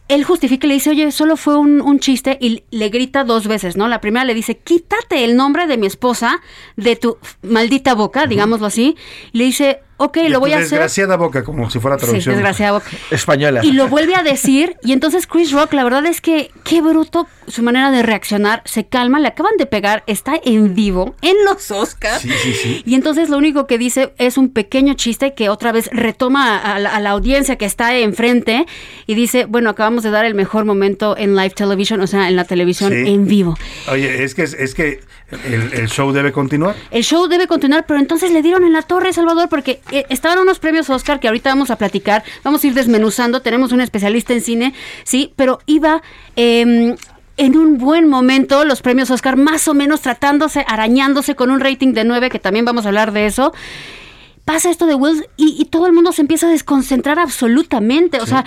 él justifica y le dice, oye, solo fue un, un chiste y le grita dos veces, ¿no? La primera le dice, quítate el nombre de mi esposa de tu maldita boca, digámoslo así. Y le dice, ok, De lo voy a hacer. Desgraciada boca, como si fuera Sí, traducción. desgraciada boca. Española. Y lo vuelve a decir, y entonces Chris Rock, la verdad es que qué bruto su manera de reaccionar, se calma, le acaban de pegar, está en vivo en los Oscars. Sí, sí, sí. Y entonces lo único que dice es un pequeño chiste que otra vez retoma a la, a la audiencia que está enfrente y dice, bueno, acabamos de dar el mejor momento en live television, o sea, en la televisión Sí. en vivo. Oye, es que, es que el, el show debe continuar. El show debe continuar, pero entonces le dieron en la torre, Salvador, porque estaban unos premios Oscar que ahorita vamos a platicar, vamos a ir desmenuzando, tenemos un especialista en cine, sí, pero iba eh, en un buen momento los premios Oscar, más o menos tratándose, arañándose con un rating de 9, que también vamos a hablar de eso. Pasa esto de Will y, y todo el mundo se empieza a desconcentrar absolutamente. O sea,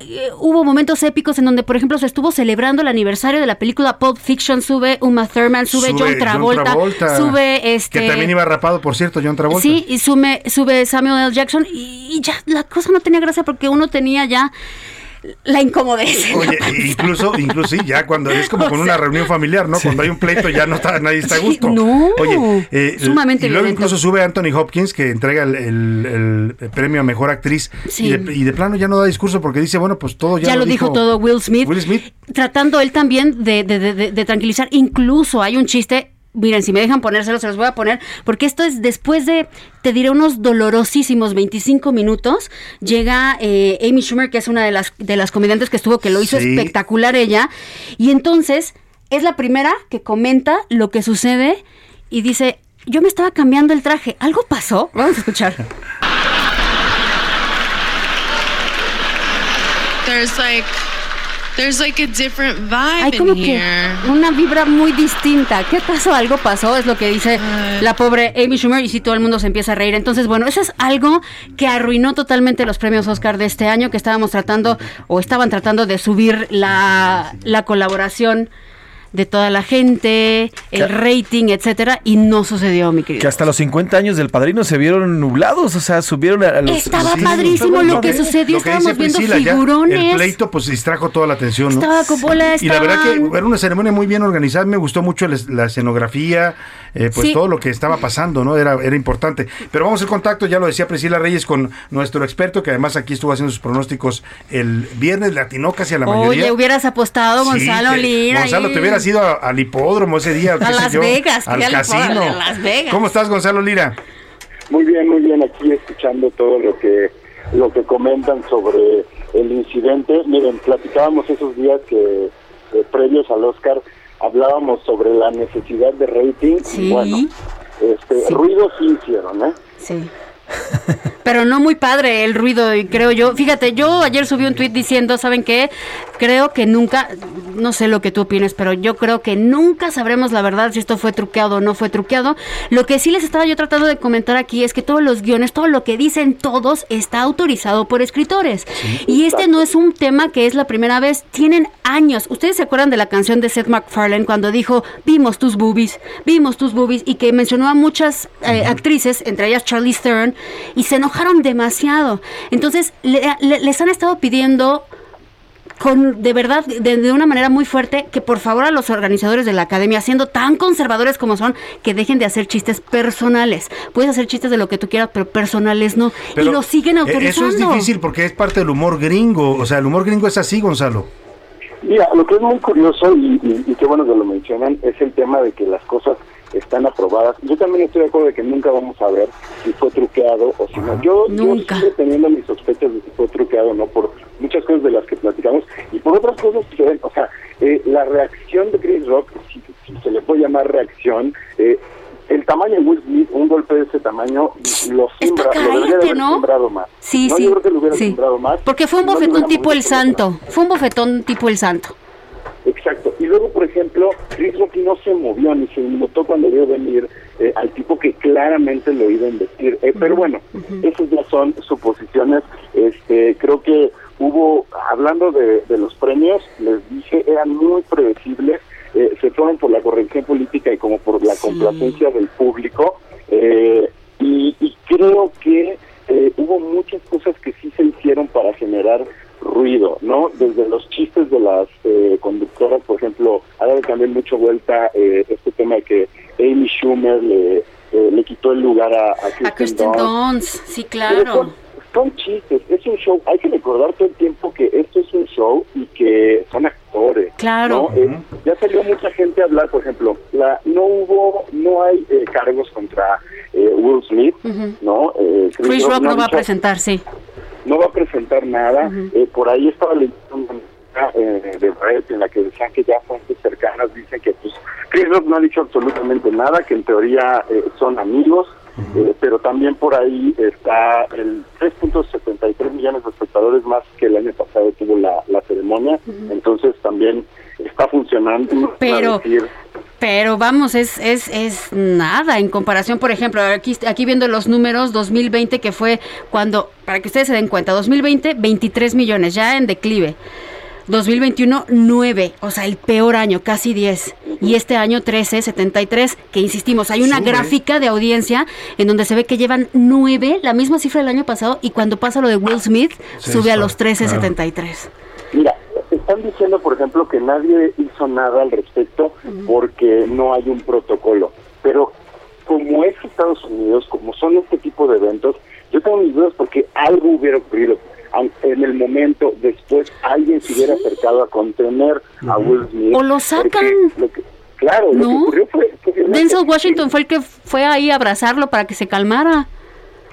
eh, hubo momentos épicos en donde, por ejemplo, se estuvo celebrando el aniversario de la película Pulp Fiction. Sube Uma Thurman, sube, John, Travolta, sube este. Que también iba rapado, por cierto, John Travolta. Sí, y sube, sube Samuel L. Jackson y, y ya la cosa no tenía gracia porque uno tenía ya la incomodez. Oye, incluso, incluso sí, ya cuando es como con una reunión familiar, ¿no? Cuando hay un pleito ya no está, nadie está a gusto. no, Oye, eh, sumamente y luego violento. incluso sube Anthony Hopkins que entrega el, el- el premio a mejor actriz Sí. y, de, y de plano ya no da discurso porque dice, bueno, pues todo ya, ya, lo dijo, todo Will Smith, Will Smith. tratando él también de- de- de tranquilizar. Incluso hay un chiste, miren, si me dejan ponérselo, se los voy a poner, porque esto es después de, te diré, unos dolorosísimos 25 minutos, llega eh, Amy Schumer, que es una de las, de las comediantes que estuvo, que lo hizo Sí. espectacular ella, y entonces es la primera que comenta lo que sucede y dice... Yo me estaba cambiando el traje. ¿Algo pasó? Vamos a escuchar. There's like there's like a different vibe Hay como in que here. una vibra muy distinta. ¿Qué acaso algo pasó? Es lo que dice la pobre Amy Schumer y si todo el mundo se empieza a reír. Entonces, bueno, eso es algo que arruinó totalmente los premios Oscar de este año, que estábamos tratando o estaban tratando de subir la, la colaboración de toda la gente, el rating, etcétera, y no sucedió, mi querido. Que hasta los 50 años del padrino se vieron nublados, o sea, subieron a, los... Estaba sí, padrísimo lo que sucedió, Lo que estábamos viendo Priscila, ya figurones. el pleito pues distrajo toda la atención, ¿no? Estaba Coppola, Y la verdad que era una ceremonia muy bien organizada, me gustó mucho la escenografía, eh, pues Sí. todo lo que estaba pasando, ¿no? Era, era importante. Pero vamos al contacto, ya lo decía Priscila Reyes, con nuestro experto, que además aquí estuvo haciendo sus pronósticos el viernes, le atinó casi a la mayoría. Oye, hubieras apostado, Sí, Gonzalo que- Lira. Gonzalo, ahí. te hubieras ido a- al hipódromo ese día, A Las yo, Vegas, al casino. a Las Vegas. ¿Cómo estás, Gonzalo Lira? Muy bien, muy bien, aquí escuchando todo lo que lo que comentan sobre el incidente. Miren, platicábamos esos días que eh, previos al Oscar hablábamos sobre la necesidad de rating. Sí. Y bueno, este, Sí. ruido sí hicieron, ¿eh? Sí. pero no muy padre el ruido, y creo yo. Fíjate, yo ayer subí un tweet diciendo, ¿saben qué? Creo que nunca, no sé lo que tú opines, pero yo creo que nunca sabremos la verdad si esto fue truqueado o no fue truqueado. Lo que sí les estaba yo tratando de comentar aquí es que todos los guiones, todo lo que dicen todos está autorizado por escritores. y este no es un tema que es la primera vez, tienen años. ¿Ustedes se acuerdan de la canción de Seth MacFarlane cuando dijo, vimos tus boobies, vimos tus boobies, y que mencionó a muchas eh, actrices, entre ellas Charlie Stern, y se enojaron demasiado. Entonces, le- le- les han estado pidiendo con de verdad de, de una manera muy fuerte que por favor a los organizadores de la academia siendo tan conservadores como son que dejen de hacer chistes personales puedes hacer chistes de lo que tú quieras pero personales no Pero, y lo siguen eh, autorizando Eso es difícil porque es parte del humor gringo. O sea, el humor gringo es así, Gonzalo. Mira, lo que es muy curioso y, y- y qué bueno que lo mencionan es el tema de que las cosas están aprobadas. Yo también estoy de acuerdo de que nunca vamos a ver si fue truqueado o si no. Yo, yo sigo teniendo mis sospechas de si fue truqueado o no por muchas cosas de las que platicamos y por otras cosas que ven, o sea, eh, la reacción de Chris Rock, si, si se le puede llamar reacción, eh, el tamaño de Will Smith, un golpe de ese tamaño, lo simbra, lo debería de cállate, haber ¿no? simbrado más. Sí, no, sí, Yo creo que lo hubiera sí. simbrado más. porque fue un bofetón tipo el santo fue un bofetón tipo el santo luego, por ejemplo, Chris Rock no se movió ni se notó cuando vio venir eh, al tipo que claramente lo iba a investir. Eh, pero bueno, esas ya son suposiciones. Este, creo que hubo, hablando de, de los premios, les dije, eran muy predecibles. eh, se fueron por la corrección política y como por la complacencia del público. eh, y, y creo que eh, hubo muchas cosas que sí se hicieron para generar ruido, ¿no? Desde los chistes de las eh, conductoras, por ejemplo, ha dado también mucha vuelta eh, este tema de que Amy Schumer le, eh, le quitó el lugar a, a Kristen, a Kristen Dunst. Dunst sí claro son, chistes, es un show. Hay que recordar todo el tiempo que esto es un show y que son actores. Claro. ¿no? Eh, ya salió mucha gente a hablar, por ejemplo, la no hubo, no hay eh, cargos contra eh, Will Smith. ¿no? Eh, Chris Rock no va a presentar sí no va a presentar nada. Eh, por ahí estaba leyendo una nota, eh, de red en la que decían que ya fuentes cercanas dicen que pues Chris Rock no ha dicho absolutamente nada, que en teoría eh, son amigos, eh, pero también por ahí está el 3.73 millones de espectadores más que el año pasado tuvo la, la ceremonia, entonces también está funcionando. Pero- Pero vamos, es, es, es nada en comparación, por ejemplo, aquí, aquí viendo los números, 2020 que fue cuando, para que ustedes se den cuenta, 2020 23 millones, ya en declive. 2021 9, o sea, el peor año, casi 10. Y este año 13, 73, que insistimos, hay una Sube. gráfica de audiencia en donde se ve que llevan 9, la misma cifra del año pasado, y cuando pasa lo de Will Smith, Sí, sube a los 13, claro. 73. Mira, están diciendo, por ejemplo, que nadie hizo nada al respecto porque no hay un protocolo. Pero como es Estados Unidos, como son este tipo de eventos, yo tengo mis dudas porque algo hubiera ocurrido. En el momento, después, alguien se hubiera acercado a contener a Will Smith. O lo sacan. lo que- claro, lo que ¿No? ocurrió fue... Denzel Washington fue el que fue ahí a abrazarlo para que se calmara.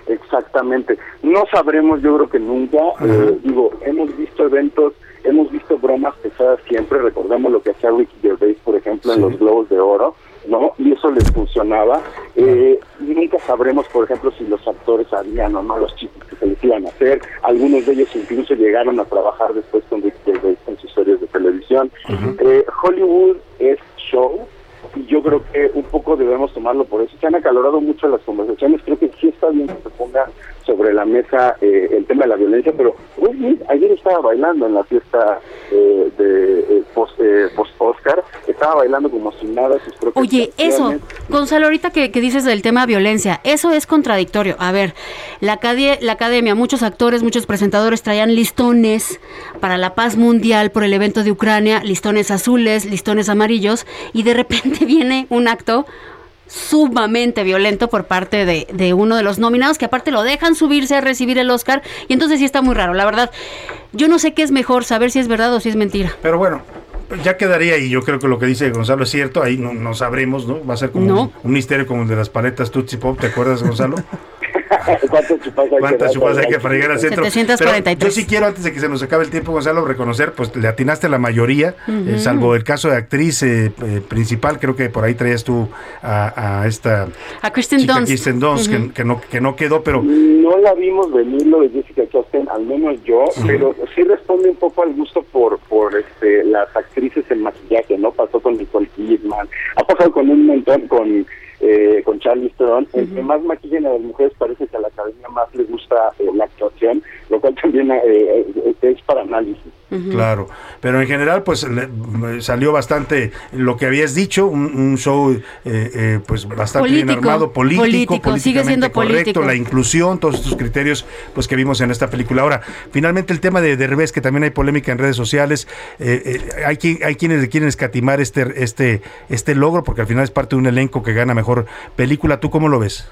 Exactamente. No sabremos, yo creo que nunca. eh, digo, hemos visto eventos, hemos visto bromas pesadas siempre. Recordamos lo que hacía Ricky Gervais, por ejemplo, en los Globos de Oro, ¿no? Y eso les funcionaba. Eh, nunca sabremos, por ejemplo, si los actores sabían o no los chistes que se les iban a hacer. Algunos de ellos incluso llegaron a trabajar después con en sus series de televisión. Eh, Hollywood es show y yo creo que un poco debemos tomarlo por eso. Se han acalorado mucho las conversaciones. Creo que sí está bien que se ponga sobre la mesa eh, el tema de la violencia, pero Will ayer estaba bailando en la fiesta eh, de eh, post, eh, post-Oscar, estaba bailando como si nada sus propias Oye, eso. Gonzalo, ahorita que, que dices del tema violencia, eso es contradictorio. A ver, la, la academia, muchos actores, muchos presentadores traían listones para la paz mundial por el evento de Ucrania, listones azules, listones amarillos, y de repente viene un acto sumamente violento por parte de, de uno de los nominados que aparte lo dejan subirse a recibir el Oscar y entonces sí está muy raro, la verdad. Yo no sé qué es mejor, saber si es verdad o si es mentira. Pero bueno, ya quedaría, y yo creo que lo que dice Gonzalo es cierto, ahí no, no sabremos, ¿no? Va a ser como No. un, un misterio como el de las paletas Tootsie Pop, ¿te acuerdas, Gonzalo? ¿Cuántas chupas hay ¿Cuántas que chupas hay que para llegar al centro? 743. Pero yo sí quiero, antes de que se nos acabe el tiempo, Gonzalo, reconocer, pues le atinaste a la mayoría, eh, salvo el caso de actriz eh, eh, principal, creo que por ahí traías tú a, a esta A Kristen Dunst. Kirsten Dunst, que no, que no quedó, pero No la vimos venir lo de Jessica Chastain, al menos yo, pero sí responde un poco al gusto por por este, las actrices en maquillaje, ¿no? Pasó con Nicole Kidman, ha pasado con un montón, con eh, con Charlie Theron. El que más maquillan a las mujeres parece que a la academia más le gusta eh, la actuación, lo cual también eh, eh, es para análisis. Claro, pero en general pues le- salió bastante lo que habías dicho, un, un show eh, eh, pues bastante bien armado, político, político, sigue políticamente siendo correcto, político. la inclusión, todos estos criterios pues que vimos en esta película. Ahora, finalmente el tema de Derbez, que también hay polémica en redes sociales, eh, eh, hay, hay quienes le quieren escatimar este, este, este logro porque al final es parte de un elenco que gana mejor película. ¿Tú cómo lo ves?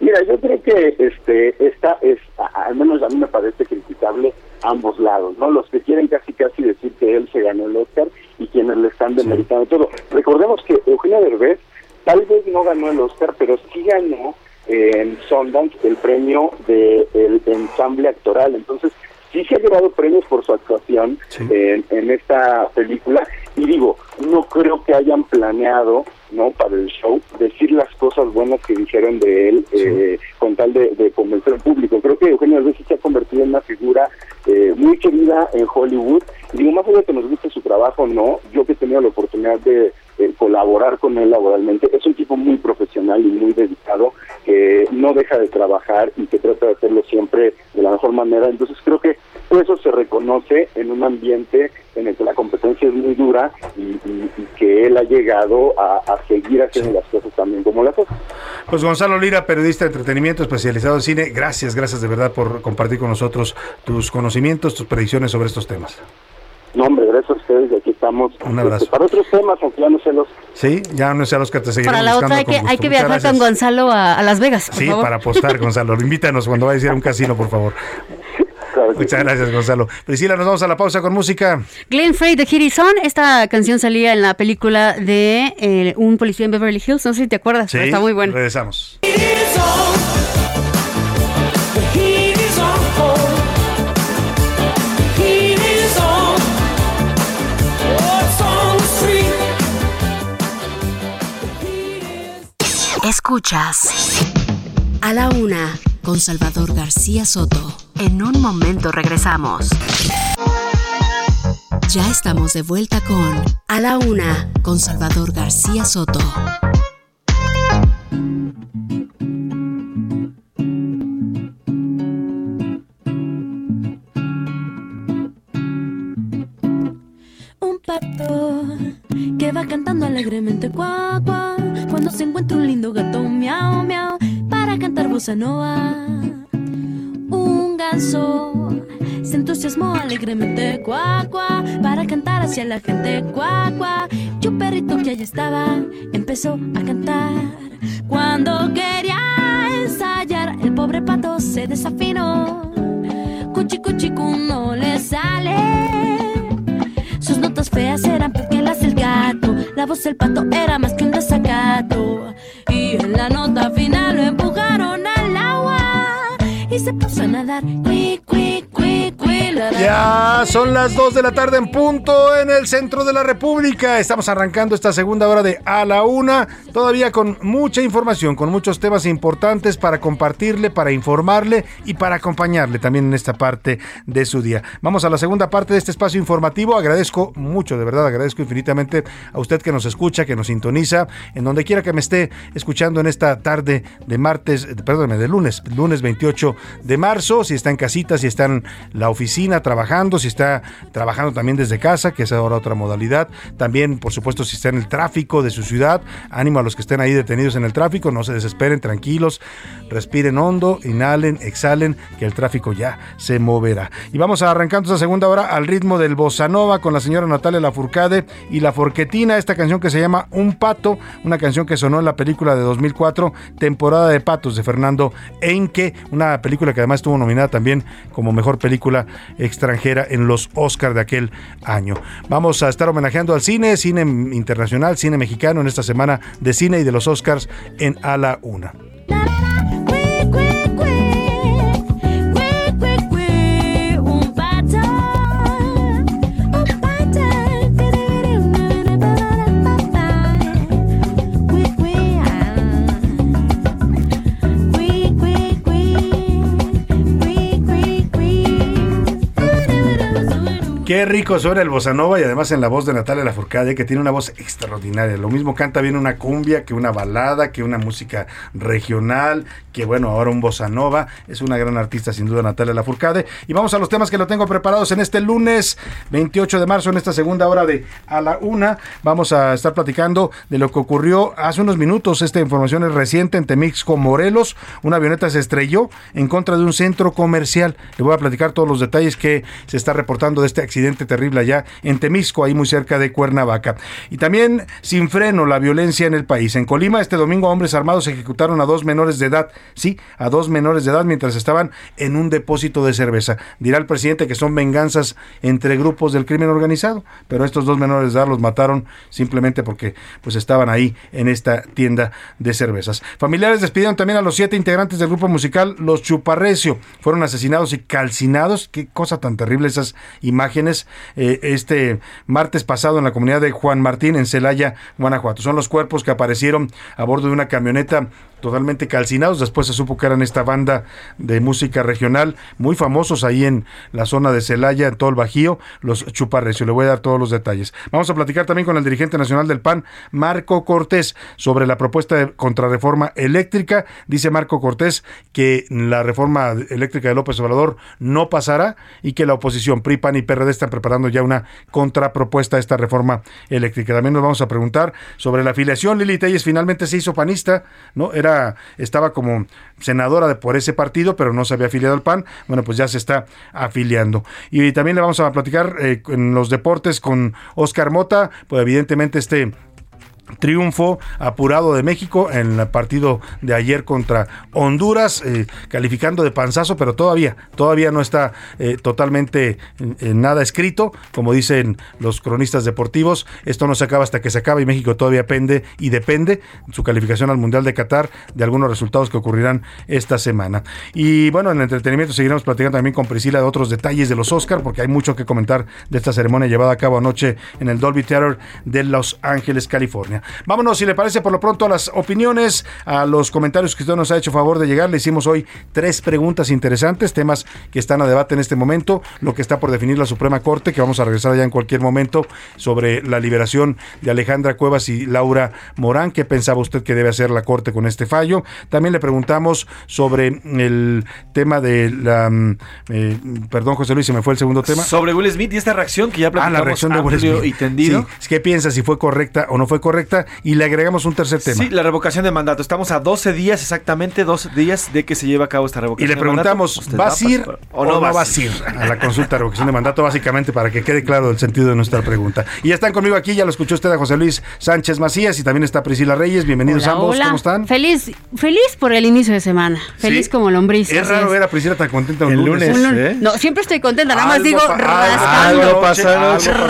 Mira, yo creo que este esta es, al menos a mí me parece criticable ambos lados, ¿no? Los que quieren casi casi decir que él se ganó el Oscar y quienes le están demeritando todo. Recordemos que Eugenio Derbez tal vez no ganó el Oscar, pero sí ganó eh, en Sundance el premio de el ensamble actoral. Entonces, sí se ha llevado premios por su actuación en, en esta película y digo, no creo que hayan planeado no para el show decir las cosas buenas que dijeron de él eh, con tal de, de convencer al público. Creo que Eugenio Derbez se ha convertido en una figura eh, muy querida en Hollywood. Y digo, más allá de que nos guste su trabajo, no, yo que he tenido la oportunidad de eh, colaborar con él laboralmente, es un tipo muy profesional y muy dedicado, que no deja de trabajar y que trata de hacerlo siempre de la mejor manera. Entonces creo que eso se reconoce en un ambiente en el que la competencia es muy dura y, y- y que él ha llegado a, a seguir haciendo las cosas también como las hace. Pues Gonzalo Lira, periodista de entretenimiento especializado en cine, gracias, gracias de verdad por compartir con nosotros tus conocimientos, tus predicciones sobre estos temas. No, hombre, gracias a ustedes aquí estamos Un abrazo. este, para otros temas, aunque ya no sé los... Sí, ya no sea los que te seguiremos Para la otra hay que, hay viajar con Gonzalo a, a Las Vegas. por Sí, favor. para apostar, Gonzalo. Invítanos cuando vayas a ir a un casino, por favor. Muchas gracias, Gonzalo. Priscila, nos vamos a la pausa con música. Glenn Frey de Hit Is On. Esta canción salía en la película de eh, Un policía en Beverly Hills. No sé si te acuerdas, Sí, pero está muy bueno. regresamos. Escuchas A la Una con Salvador García Soto. En un momento regresamos. Ya estamos de vuelta con A la Una con Salvador García Soto. Que va cantando alegremente cuá, cuá, cuando se encuentra un lindo gato miau miau para cantar bossa nova. Cuá, cuá, para cantar hacia la gente cuá. Y un perrito que allá estaba empezó a cantar. Cuando quería ensayar, el pobre pato se desafinó. Cuchi cuchi cu no le sale. Sus notas feas eran porque las del gato. La voz del pato era más que un desacato. Y en la nota final lo empujaron al agua. Y se puso a nadar. Cui, cui, Ya son las 2 de la tarde en punto en el centro de la República. Estamos arrancando esta segunda hora de A la Una, todavía con mucha información, con muchos temas importantes para compartirle, para informarle y para acompañarle también en esta parte de su día. Vamos a la segunda parte de este espacio informativo. Agradezco mucho, de verdad, agradezco infinitamente a usted que nos escucha, que nos sintoniza, en donde quiera que me esté escuchando en esta tarde de martes, perdóneme, de lunes, lunes 28 de marzo, si está en casita, si está en la oficina trabajando, si está trabajando también desde casa, que es ahora otra modalidad. También, por supuesto, si está en el tráfico de su ciudad, ánimo a los que estén ahí detenidos en el tráfico, no se desesperen, tranquilos, respiren hondo, inhalen, exhalen, que el tráfico ya se moverá. Y vamos arrancando esta segunda hora al ritmo del bossa nova con la señora Natalia Lafourcade y La Forquetina, esta canción que se llama Un Pato, una canción que sonó en la película de 2004, Temporada de Patos de Fernando Einke, una película que además estuvo nominada también como mejor película extranjera en los Oscar de aquel año. Vamos a estar homenajeando al cine, cine internacional, cine mexicano en esta semana de cine y de los Oscars en A la Una. Qué rico suena el bossa nova y además en la voz de Natalia Lafourcade, que tiene una voz extraordinaria. Lo mismo canta bien una cumbia que una balada, que una música regional, que bueno, ahora un bossa nova. Es una gran artista sin duda Natalia Lafourcade. Y vamos a los temas que lo tengo preparados en este lunes 28 de marzo, en esta segunda hora de a la una. Vamos a estar platicando de lo que ocurrió hace unos minutos. Esta información es reciente en Temixco, Morelos. Una avioneta se estrelló en contra de un centro comercial. Le voy a platicar todos los detalles que se está reportando de este accidente terrible allá en Temisco, ahí muy cerca de Cuernavaca. Y también sin freno la violencia en el país. En Colima este domingo hombres armados ejecutaron a dos menores de edad, sí, a dos menores de edad mientras estaban en un depósito de cerveza. Dirá el presidente que son venganzas entre grupos del crimen organizado, pero estos dos menores de edad los mataron simplemente porque pues estaban ahí en esta tienda de cervezas. Familiares despidieron también a los siete integrantes del grupo musical Los Chuparrecio. Fueron asesinados y calcinados. Qué cosa tan terrible esas imágenes. Eh, este martes pasado en la comunidad de Juan Martín en Celaya, Guanajuato. Son los cuerpos que aparecieron a bordo de una camioneta totalmente calcinados. Después se supo que eran esta banda de música regional, muy famosos ahí en la zona de Celaya, en todo el Bajío, los Chuparrecio. Le voy a dar todos los detalles. Vamos a platicar también con el dirigente nacional del PAN, Marco Cortés, sobre la propuesta de contrarreforma eléctrica. Dice Marco Cortés que la reforma eléctrica de López Obrador no pasará y que la oposición PRI, PAN y PRD están preparando ya una contrapropuesta a esta reforma eléctrica. También nos vamos a preguntar sobre la afiliación. Lili Telles finalmente se hizo panista, ¿no? Era estaba como senadora de, por ese partido, pero no se había afiliado al PAN. Bueno, pues ya se está afiliando. Y también le vamos a platicar eh, en los deportes con Oscar Mota, pues evidentemente este triunfo apurado de México en el partido de ayer contra Honduras, eh, calificando de panzazo, pero todavía, todavía no está eh, totalmente en nada escrito, como dicen los cronistas deportivos, esto no se acaba hasta que se acaba y México todavía pende y depende su calificación al Mundial de Qatar de algunos resultados que ocurrirán esta semana. Y bueno, en entretenimiento seguiremos platicando también con Priscila de otros detalles de los Oscar, porque hay mucho que comentar de esta ceremonia llevada a cabo anoche en el Dolby Theater de Los Ángeles, California. Vámonos, si le parece, por lo pronto a las opiniones, a los comentarios que usted nos ha hecho favor de llegar. Le hicimos hoy tres preguntas interesantes, temas que están a debate en este momento, lo que está por definir la Suprema Corte, que vamos a regresar ya en cualquier momento, sobre la liberación de Alejandra Cuevas y Laura Morán. ¿Qué pensaba usted que debe hacer la Corte con este fallo? También le preguntamos sobre el tema de la... mm, eh, perdón, José Luis, se me fue el segundo tema. Sobre Will Smith y esta reacción que ya Ah, platicamos la reacción de Will Smith. y tendido. Sí, ¿Qué piensa si fue correcta o no fue correcta? Y le agregamos un tercer tema. Sí, la revocación de mandato. Estamos a 12 días, exactamente 12 días de que se lleve a cabo esta Y revocación le de mandato. preguntamos, ¿Usted ¿vas a ir o no vas a ir a la consulta de revocación de mandato? Básicamente para que quede claro el sentido de nuestra pregunta. Y ya están conmigo aquí, ya lo escuchó usted a José Luis Sánchez Macías y también está Priscila Reyes. Bienvenidos Hola, ambos, hola. ¿cómo están? Feliz, feliz por el inicio de semana. Feliz Sí. como lombriz. Es raro es. ver a Priscila tan contenta un El lunes. lunes, Un lun- ¿eh? No, siempre estoy contenta, nada más digo rascando. algo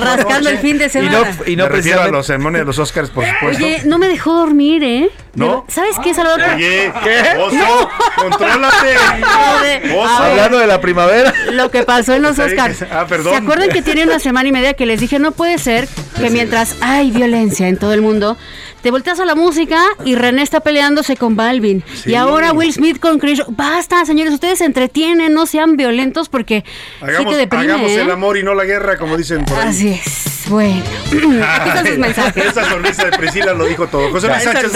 rascando el fin de Y semana. no, y no Me refiero a los ceremonias de los Oscars, por supuesto. Oye, no me dejó dormir, ¿eh? ¿No? ¿Sabes qué, Salvador? Oye, ¿qué? Oso, contrólate. Lo de- Oso. Hablando de la primavera. lo que pasó en los Oscars. ah, perdón. ¿Se acuerdan que tiene una semana y media que les dije no puede ser que mientras hay violencia en todo el mundo, te volteas a la música y René está peleándose con Balvin Sí. y ahora Will Smith con Chris? Basta, señores, ustedes se entretienen, no sean violentos porque sí Hagamos, te deprime, hagamos ¿eh? el amor y no la guerra, como dicen por ahí. Así es. Bueno, aquí están sus mensajes. Esa sonrisa de Priscila lo dijo todo. José Luis Sánchez.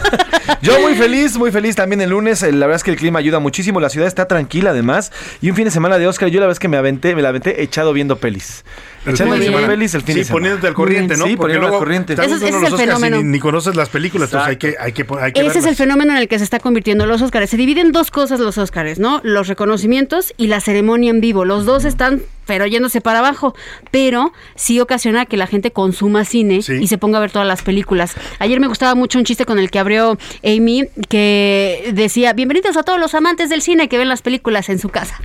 Yo muy feliz, muy feliz también el lunes. Eh, La verdad es que el clima ayuda muchísimo. La ciudad está tranquila además. Y un fin de semana de Oscar, yo la verdad es que me aventé, me la aventé echado viendo pelis. El Echando fin de viendo semana. pelis el fin sí, de semana. poniéndote al corriente, ¿no? Sí, luego al corriente. Ese ese es los el Oscars y fenómeno. Ni, ni conoces las películas, entonces hay que, hay que, hay que Ese es el fenómeno en el que se está convirtiendo los Óscares. Se dividen dos cosas los Óscares, ¿no? Los reconocimientos y la ceremonia en vivo. Los dos están pero yéndose para abajo, pero sí ocasiona que la gente consuma cine Sí. y se ponga a ver todas las películas. Ayer me gustaba mucho un chiste con el que abrió Amy que decía, "Bienvenidos a todos los amantes del cine que ven las películas en su casa."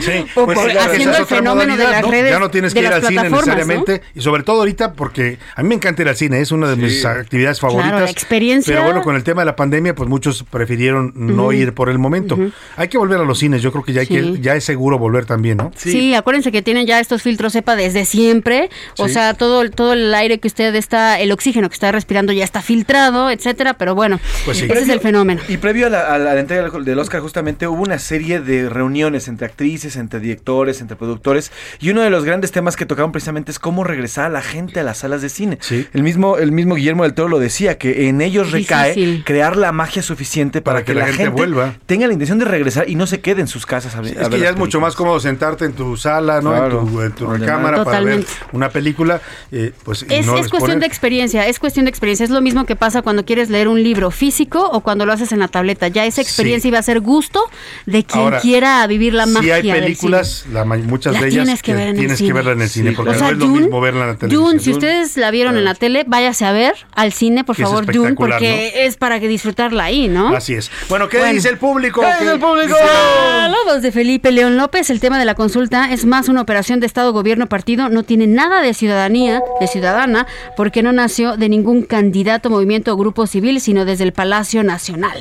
Sí, O pues por- es haciendo el fenómeno de las ¿no? redes Ya no tienes de que ir las al cine necesariamente. Y sobre todo ahorita, porque a mí me encanta ir al cine, es una de mis actividades Claro, favoritas. la experiencia. Pero bueno, con el tema de la pandemia, pues muchos prefirieron no ir por el momento. Hay que volver a los cines, yo creo que ya, hay Sí. que, ya es seguro volver también, ¿no? Sí. acuérdense que tienen ya estos filtros cepa desde siempre. O sea, todo, todo el aire que usted está, el oxígeno que está respirando ya está filtrado, etcétera. Pero bueno, Pues sí. ese es el fenómeno. Y previo a la, a la entrega del- Oscar, justamente hubo una serie de reuniones entre actrices, entre directores, entre productores. Y uno de los grandes temas que tocaban precisamente es cómo regresar a la gente a las salas de cine. El, mismo, el mismo Guillermo del Toro lo decía, que en ellos recae Difícil. crear la magia suficiente para, que, la, gente, vuelva. tenga la intención de regresar y no se quede en sus casas a, ver- a Es que ya es mucho más cómodo sentarte en tu sala, ¿no? Claro. En tu, en tu Ordenado. recámara para ver Totalmente. una película. eh, pues, Es, no es cuestión de experiencia, es cuestión de experiencia. Es lo mismo que pasa cuando quieres leer un libro físico o cuando lo haces en la tableta. Ya esa experiencia iba a ser gusto de quien Ahora, quiera vivir la Si magia hay del películas, la muchas La de ellas, tienes que ver en el tienes que cine. verla en el cine, Sí, porque o sea, no es lo mismo verla en la televisión. Dune, si ustedes la vieron en la tele, váyase a ver al cine, por favor, Dune, porque es para que disfrutarla ahí, ¿no? Así es. Bueno, ¿qué Bueno. dice el público? ¿Qué ¿Qué dice el público? Saludos de Felipe León López. El tema de la consulta es más una operación de Estado, gobierno, partido. No tiene nada de ciudadanía, de ciudadana, porque no nació de ningún candidato, movimiento o grupo civil, sino desde el Palacio Nacional.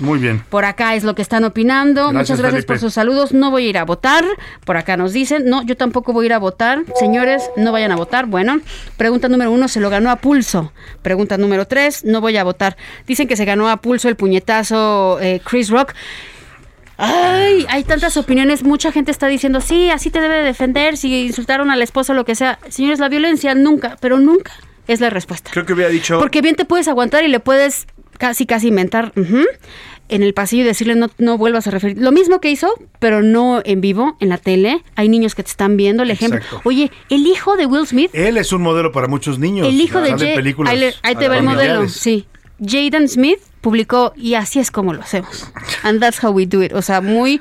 Muy bien. Por acá es lo que están opinando. Gracias, Muchas gracias por sus saludos. No voy a ir a votar. Por acá nos dicen. No, yo tampoco voy a ir a votar. Señores, no vayan a votar. Bueno, pregunta número uno, se lo ganó a pulso. Pregunta número tres, no voy a votar. Dicen que se ganó a pulso el puñetazo eh, Chris Rock. Ay, hay tantas opiniones. Mucha gente está diciendo, sí, así te debe de defender, si insultaron a la esposa o lo que sea. Señores, la violencia nunca, pero nunca es la respuesta. Creo que hubiera dicho... Porque bien te puedes aguantar y le puedes casi, casi inventar en el pasillo y decirle no, no vuelvas a referir. Lo mismo que hizo, pero no en vivo, en la tele. Hay niños que te están viendo el ejemplo. Exacto. Oye, el hijo de Will Smith, Él es un modelo para muchos niños. el hijo de Jay, ahí, te va el modelo. Sí. Jaden Smith publicó y así es como lo hacemos. And that's how we do it. O sea, muy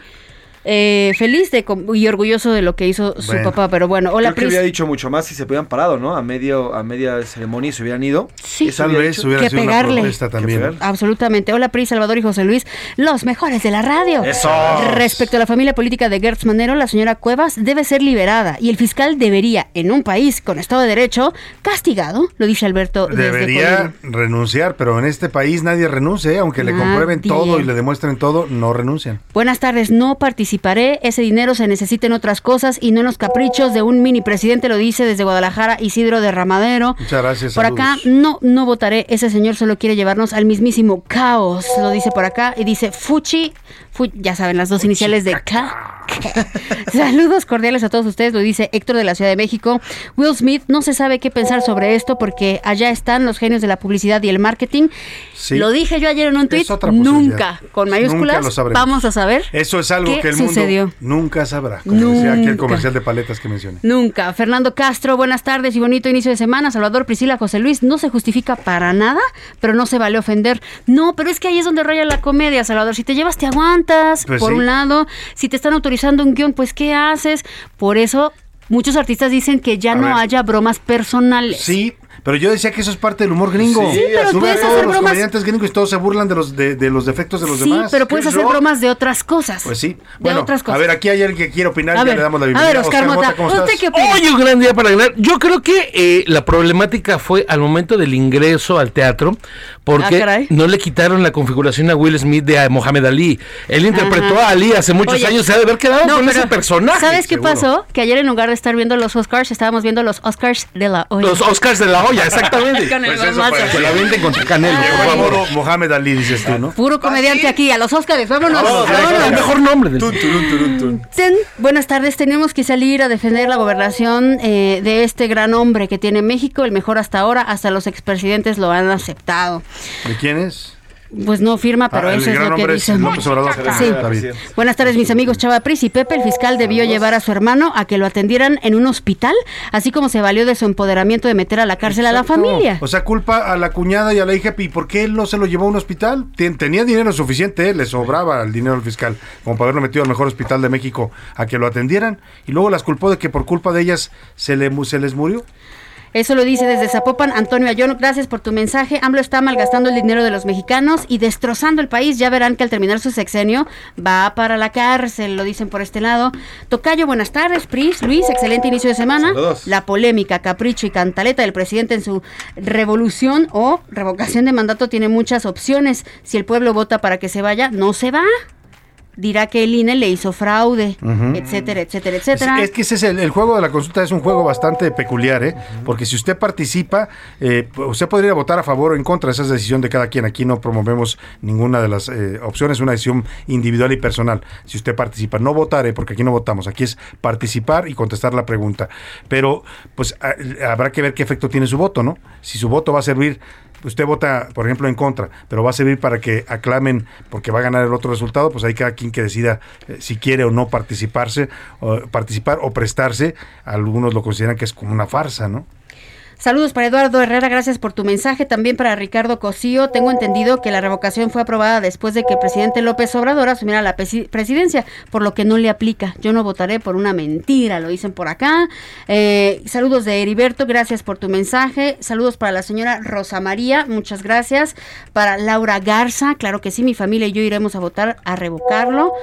eh, feliz de, y orgulloso de lo que hizo su Bueno. papá. Pero bueno, hola Creo que Pris. hubiera dicho mucho más si se hubieran parado, ¿no? A medio a media ceremonia y se hubieran ido. Sí. Eso Tal hubiera vez hubiera que sido una pegarle. protesta también. Que. Absolutamente. Hola, Pri, Salvador y José Luis, los mejores de la radio. ¡Eso! Respecto a la familia política de Gertz Manero, la señora Cuevas debe ser liberada y el fiscal debería, en un país con Estado de Derecho, castigado, lo dice Alberto Debería renunciar, pero en este país nadie renuncia, ¿eh? aunque le comprueben todo y le demuestren todo, no renuncian. Buenas tardes, no participaré. Ese dinero se necesita en otras cosas y no en los caprichos de un mini presidente, lo dice desde Guadalajara Isidro de Ramadero. Muchas gracias. Por acá no, no votaré. Ese señor solo quiere llevarnos al mismísimo caos. Lo dice por acá y dice Fuchi. Fu- ya saben, las dos iniciales de K. Saludos cordiales a todos ustedes, lo dice Héctor de la Ciudad de México. Will Smith no se sabe qué pensar sobre esto porque allá están los genios de la publicidad y el marketing. Sí. Lo dije yo ayer en un tweet. Nunca, con Nunca mayúsculas, lo vamos a saber. Eso es algo ¿Qué que el sucedió? mundo nunca sabrá. Como decía aquí el Nunca. comercial de paletas que mencioné. Nunca. Fernando Castro, buenas tardes y bonito inicio de semana. Salvador Priscila José Luis, no se justifica para nada, pero no se vale ofender. No, pero es que ahí es donde raya la comedia, Salvador. Si te llevas, te aguantas, Pues por sí. un lado. Si te están autorizando un guion, pues ¿qué haces? Por eso muchos artistas dicen que ya A no ver. haya bromas personales. Sí, pero yo decía que eso es parte del humor gringo. Sí, pero Tú ves puedes a todos hacer los bromas- comediantes gringos y todos se burlan de los, de, de los defectos de los Sí, demás. pero puedes hacer Rock, bromas de otras cosas. Pues sí. De otras cosas. a ver, aquí hay alguien que quiere opinar, A ya ver, le damos la a bienvenida. ver, Oscar Mota, ¿cómo ¿usted estás? qué opina? Hoy un gran día para ganar. Yo creo que eh, la problemática fue al momento del ingreso al teatro, porque Ah, no le quitaron la configuración a Will Smith de a Mohamed Ali. Él interpretó Ajá. a Ali hace muchos Oye, años, se ha de haber quedado no, con pero ese personaje. ¿Sabes qué seguro. pasó? Que ayer en lugar de estar viendo los Oscars, estábamos viendo los Oscars de la olla. Los Oscars de la olla, exactamente. Con el Pues eso. Que la venden contra Canelo, por favor. Mohamed Ali, dices tú, ¿no? Puro comediante aquí, a los Oscars, vámonos. Vámonos. el mejor nombre del Tun, turun, tun. Ten- buenas tardes, tenemos que salir a defender la gobernación eh, de este gran hombre que tiene México, el mejor hasta ahora, hasta los expresidentes lo han aceptado. ¿De quién es? Pues no firma, pero Ah, eso es lo que Obrador. Sí. Buenas tardes, mis amigos Chava Pris y Pepe. El fiscal debió llevar a su hermano a que lo atendieran en un hospital, así como se valió de su empoderamiento de meter a la cárcel a la familia. O sea, culpa a la cuñada y a la hija. ¿Y por qué él no se lo llevó a un hospital? Tenía dinero suficiente, eh, le sobraba el dinero al fiscal, como para haberlo metido al mejor hospital de México a que lo atendieran. Y luego las culpó de que por culpa de ellas se, le, se les murió. Eso lo dice desde Zapopan Antonio Ayón. Gracias por tu mensaje. AMLO está malgastando el dinero de los mexicanos y destrozando el país. Ya verán que al terminar su sexenio va para la cárcel, lo dicen por este lado. Tocayo, buenas tardes. Pris, Luis, excelente inicio de semana. Saludos. La polémica, capricho y cantaleta del presidente en su revolución o revocación de mandato tiene muchas opciones. Si el pueblo vota para que se vaya, no se va. Dirá que el INE le hizo fraude, Ujú. etcétera, etcétera, Es, etcétera. es que ese es el, el juego de la consulta, es un juego bastante peculiar, ¿eh? Porque si usted participa, eh, usted podría votar a favor o en contra, esa es decisión de cada quien. Aquí no promovemos ninguna de las eh, opciones, es una decisión individual y personal. Si usted participa, no votaré, porque aquí no votamos, aquí es participar y contestar la pregunta. Pero, pues a- habrá que ver qué efecto tiene su voto, ¿no? Si su voto va a servir usted vota, por ejemplo, en contra, pero va a servir para que aclamen porque va a ganar el otro resultado, pues hay cada quien que decida eh, si quiere o no participarse, o, participar o prestarse. Algunos lo consideran que es como una farsa, ¿no? Saludos para Eduardo Herrera, gracias por tu mensaje. También para Ricardo Cosío. Tengo entendido que la revocación fue aprobada después de que el presidente López Obrador asumiera la presi- presidencia, por lo que no le aplica. Yo no votaré por una mentira, lo dicen por acá. Eh, saludos de Heriberto, gracias por tu mensaje. Saludos para la señora Rosa María, muchas gracias. Para Laura Garza, claro que sí, mi familia y yo iremos a votar a revocarlo.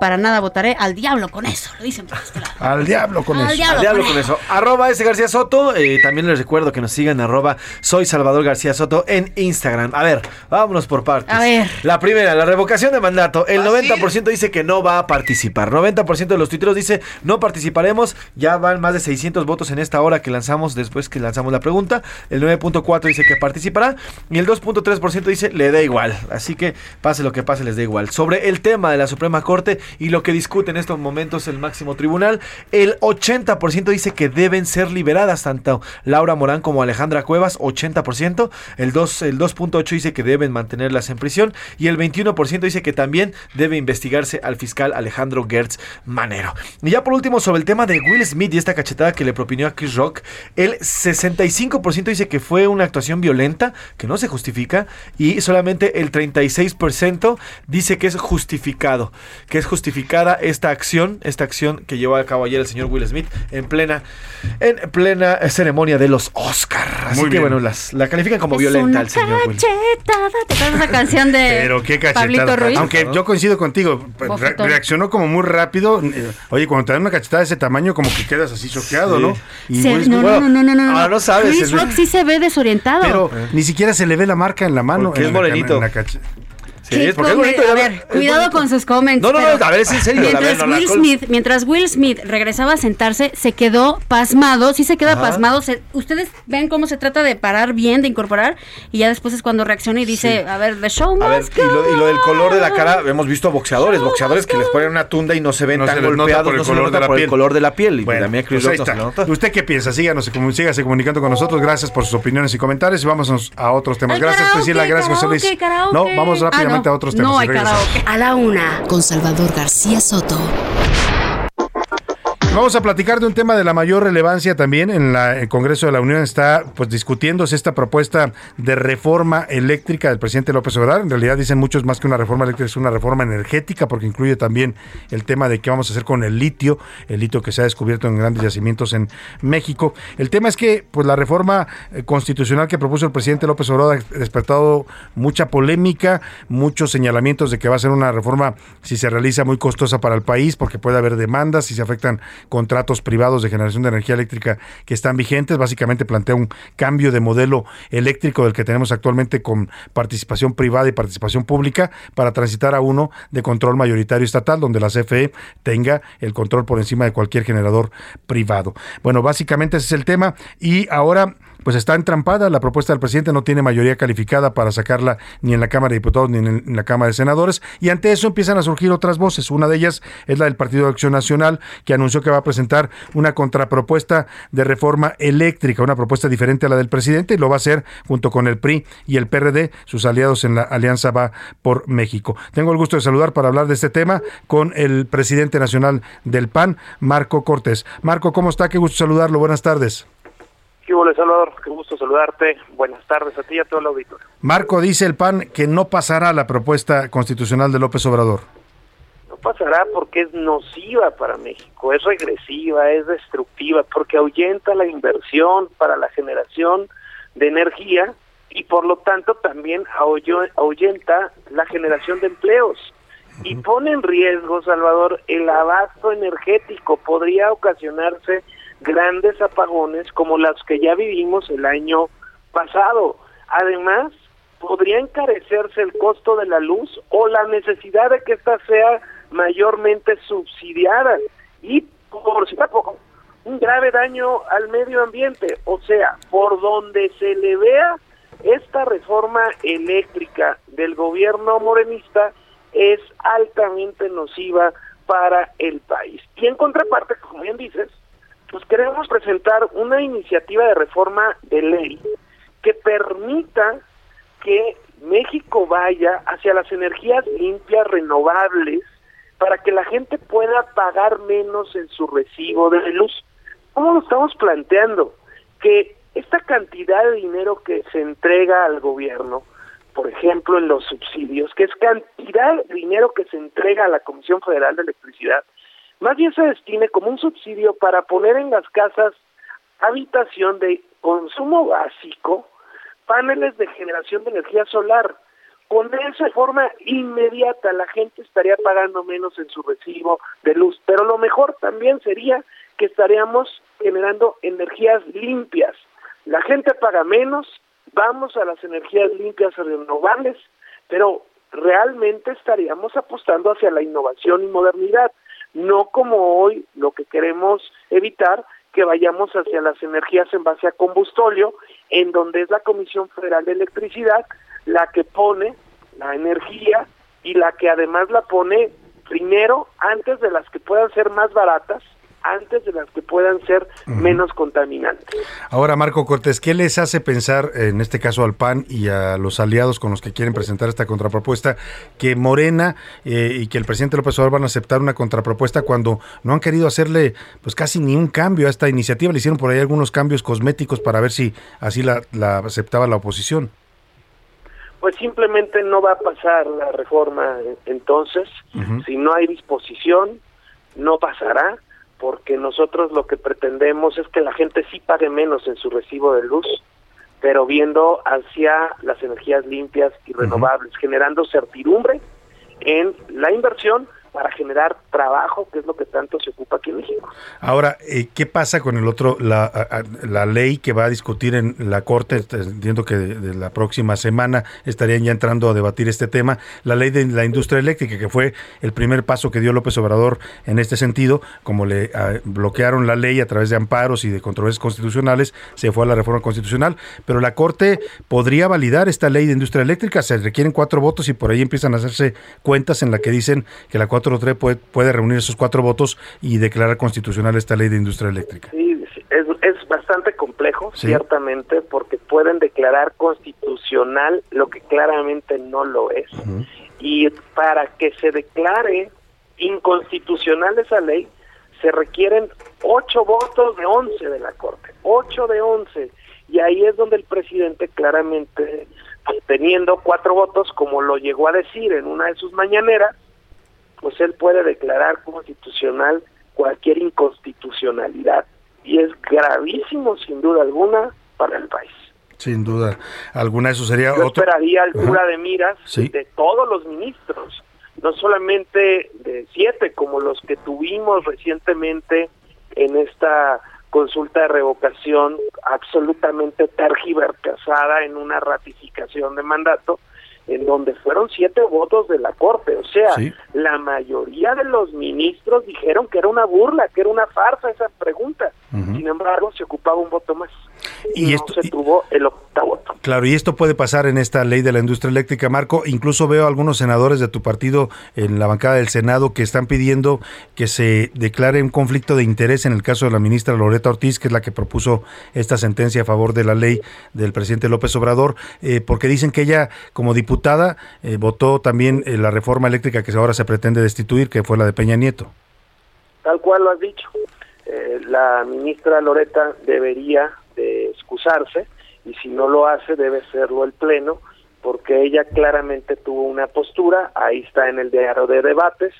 Para nada votaré al diablo con eso, lo dicen por este lado. Al diablo con Al eso. diablo Al diablo con con eso. Arroba ese García Soto. eh, también les recuerdo que nos sigan arroba soy Salvador García Soto en Instagram. A ver, vámonos por partes. A ver. La primera, la revocación de mandato. El 90% dice que no va a participar. 90% de los tuiteros dice no participaremos. Ya van más de 600 votos en esta hora que lanzamos después que lanzamos la pregunta. El 9.4 dice que participará. Y el 2.3% dice le da igual. Así que pase lo que pase, les da igual. Sobre el tema de la Suprema Corte y lo que discute en estos momentos el máximo tribunal, el 80% dice que deben ser liberadas tanto Laura Morán como Alejandra Cuevas, 80%. El 2 el 2.8 dice que deben mantenerlas en prisión y el 21% dice que también debe investigarse al fiscal Alejandro Gertz Manero. Y ya por último sobre el tema de Will Smith y esta cachetada que le propinó a Chris Rock, el 65% dice que fue una actuación violenta, que no se justifica y solamente el 36% dice que es justificado, que es justificada esta acción, esta acción que llevó a cabo ayer el señor Will Smith en plena en plena ceremonia de los Oscar. Así Muy que bien. bueno, las, la califican como Es violenta una al señor cachetada. ¿Te acuerdas esa canción de Pero qué Pablito cachetada. Ruiz? Aunque yo coincido contigo, re- Bofetón. reaccionó como muy rápido. Oye, cuando te dan una cachetada de ese tamaño, como que quedas así choqueado, Sí. ¿no? Y Se- no, no, no, no, no, ahora no sabes, Chris Rock sí se ve desorientado. Pero ni siquiera se le ve la marca en la mano. Porque en es la- morenito. en la Sí, porque es bonito. a ver, es cuidado bonito. con sus comments. No, no, no, pero a ver, es en serio. ver, Mientras, no, Will Smith, mientras Will Smith regresaba a sentarse, se quedó pasmado. Sí se queda Ajá. pasmado. se- ustedes ven cómo se trata de parar bien, de incorporar. Y ya después es cuando reacciona y dice, Sí. a ver, the show A ver, must y lo, y lo del color de la cara, hemos visto boxeadores, boxeadores que les ponen una tunda y no se ven No tan se golpeados, por el no color de la por el piel. color de la piel. Y Bueno, también pues ahí está. ¿Usted qué piensa? Síganos, sígase comunicando con nosotros. Gracias por sus opiniones y comentarios. Y vámonos a otros temas. Gracias, Priscila. Gracias, José Luis. No, vamos rápidamente No. a otros temas. No y hay regresamos. karaoke. A la una, con Salvador García Soto. Vamos a platicar de un tema de la mayor relevancia también. En la- el Congreso de la Unión está pues discutiéndose esta propuesta de reforma eléctrica del presidente López Obrador. En realidad dicen muchos más que una reforma eléctrica, es una reforma energética porque incluye también el tema de qué vamos a hacer con el litio, el litio que se ha descubierto en grandes yacimientos en México. El tema es que pues la reforma eh, constitucional que propuso el presidente López Obrador ha despertado mucha polémica, muchos señalamientos de que va a ser una reforma si se realiza muy costosa para el país porque puede haber demandas si se afectan contratos privados de generación de energía eléctrica que están vigentes. Básicamente plantea un cambio de modelo eléctrico del que tenemos actualmente con participación privada y participación pública para transitar a uno de control mayoritario estatal, donde la CFE tenga el control por encima de cualquier generador privado. Bueno, básicamente ese es el tema y ahora pues está entrampada. La propuesta del presidente no tiene mayoría calificada para sacarla ni en la Cámara de Diputados ni en, la Cámara de Senadores. Y ante eso empiezan a surgir otras voces. Una de ellas es la del Partido de Acción Nacional, que anunció que va a presentar una contrapropuesta de reforma eléctrica, una propuesta diferente a la del presidente, y lo va a hacer junto con el PRI y el PRD, sus aliados en la Alianza Va por México. Tengo el gusto de saludar para hablar de este tema con el presidente nacional del PAN, Marco Cortés. Marco, ¿cómo está? Qué gusto saludarlo. Buenas tardes. ¿Qué hubo, Salvador? Qué gusto saludarte. Buenas tardes a ti y a todo el auditorio. Marco dice el PAN que no pasará la propuesta constitucional de López Obrador. No pasará porque es nociva para México, es regresiva, es destructiva, porque ahuyenta la inversión para la generación de energía y por lo tanto también ahuyenta la generación de empleos. Y pone en riesgo, Salvador, el abasto energético. Podría ocasionarse grandes apagones como los que ya vivimos el año pasado. Además, podría encarecerse el costo de la luz o la necesidad de que ésta sea mayormente subsidiadas y por si poco un grave daño al medio ambiente. O sea, por donde se le vea esta reforma eléctrica del gobierno morenista es altamente nociva para el país. Y en contraparte, como bien dices, pues queremos presentar una iniciativa de reforma de ley que permita que México vaya hacia las energías limpias, renovables, para que la gente pueda pagar menos en su recibo de luz. ¿Cómo lo estamos planteando? Que esta cantidad de dinero que se entrega al gobierno, por ejemplo, en los subsidios, que es cantidad de dinero que se entrega a la Comisión Federal de Electricidad, más bien se destine como un subsidio para poner en las casas habitación de consumo básico, paneles de generación de energía solar. Con esa forma inmediata la gente estaría pagando menos en su recibo de luz, pero lo mejor también sería que estaríamos generando energías limpias. La gente paga menos, vamos a las energías limpias renovables, pero realmente estaríamos apostando hacia la innovación y modernidad, no como hoy lo que queremos evitar que vayamos hacia las energías en base a combustóleo, en donde es la Comisión Federal de Electricidad la que pone la energía y la que además la pone primero antes de las que puedan ser más baratas antes de las que puedan ser menos contaminantes. Ahora, Marco Cortés, ¿qué les hace pensar, en este caso al PAN y a los aliados con los que quieren presentar esta contrapropuesta, que Morena eh, y que el presidente López Obrador van a aceptar una contrapropuesta cuando no han querido hacerle pues casi ni un cambio a esta iniciativa? Le hicieron por ahí algunos cambios cosméticos para ver si así la, aceptaba la oposición. Pues simplemente no va a pasar la reforma entonces. Si no hay disposición, no pasará porque nosotros lo que pretendemos es que la gente sí pague menos en su recibo de luz, pero viendo hacia las energías limpias y renovables, generando certidumbre en la inversión para generar trabajo, que es lo que tanto se ocupa aquí en México. Ahora, eh, ¿qué pasa con el otro, la, la ley que va a discutir en la Corte? Entiendo que de, la próxima semana estarían ya entrando a debatir este tema, la ley de la industria eléctrica, que fue el primer paso que dio López Obrador en este sentido, como le ah, bloquearon la ley a través de amparos y de controversias constitucionales, se fue a la reforma constitucional, pero la Corte podría validar esta ley de industria eléctrica, se requieren cuatro votos y por ahí empiezan a hacerse cuentas en la que dicen que la 4 puede, puede reunir esos cuatro votos y declarar constitucional esta ley de industria eléctrica. Sí, es, es bastante complejo, ciertamente, porque pueden declarar constitucional lo que claramente no lo es. Y para que se declare inconstitucional esa ley, se requieren ocho votos de once de la Corte, ocho de once. Y ahí es donde el presidente claramente, teniendo cuatro votos, como lo llegó a decir en una de sus mañaneras, pues él puede declarar constitucional cualquier inconstitucionalidad. Y es gravísimo sin duda alguna para el país. Sin duda alguna eso sería Yo esperaría altura de miras de todos los ministros, no solamente de siete como los que tuvimos recientemente en esta consulta de revocación absolutamente tergiversada en una ratificación de mandato, en donde fueron siete votos de la Corte. O sea, la mayoría de los ministros dijeron que era una burla, que era una farsa esa pregunta. Sin embargo, se ocupaba un voto más. Y, esto, se tuvo el octavo voto. Claro, y esto puede pasar en esta ley de la industria eléctrica, Marco. Incluso veo algunos senadores de tu partido en la bancada del Senado que están pidiendo que se declare un conflicto de interés en el caso de la ministra Loreta Ortiz, que es la que propuso esta sentencia a favor de la ley del presidente López Obrador, eh, porque dicen que ella, como diputada, eh, votó también eh, la reforma eléctrica que ahora se pretende destituir, que fue la de Peña Nieto. Tal cual lo has dicho. La ministra Loreta debería de excusarse y si no lo hace debe serlo el Pleno porque ella claramente tuvo una postura, ahí está en el diario de debates,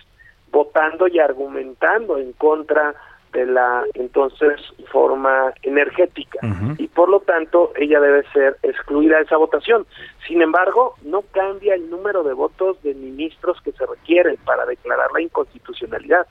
votando y argumentando en contra de la entonces forma energética y por lo tanto ella debe ser excluida de esa votación. Sin embargo, no cambia el número de votos de ministros que se requieren para declarar la inconstitucionalidad.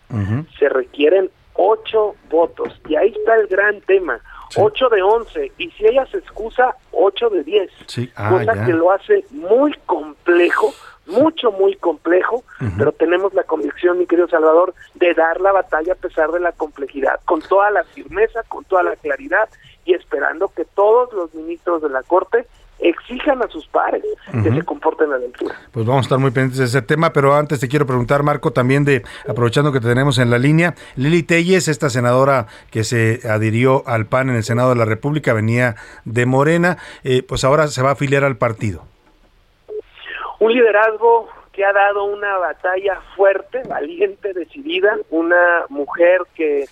Se requieren ocho votos. Y ahí está el gran tema. Ocho de once. Y si ella se excusa, ocho de diez. Ah, cosa que lo hace muy complejo, mucho, muy complejo pero tenemos la convicción, mi querido Salvador, de dar la batalla a pesar de la complejidad, con toda la firmeza, con toda la claridad y esperando que todos los ministros de la Corte exijan a sus pares que se comporten a la altura. Pues vamos a estar muy pendientes de ese tema, pero antes te quiero preguntar, Marco, también de, aprovechando que te tenemos en la línea, Lili Telles, esta senadora que se adhirió al PAN en el Senado de la República, venía de Morena, eh, pues ahora se va a afiliar al partido. Un liderazgo que ha dado una batalla fuerte, valiente, decidida, una mujer que,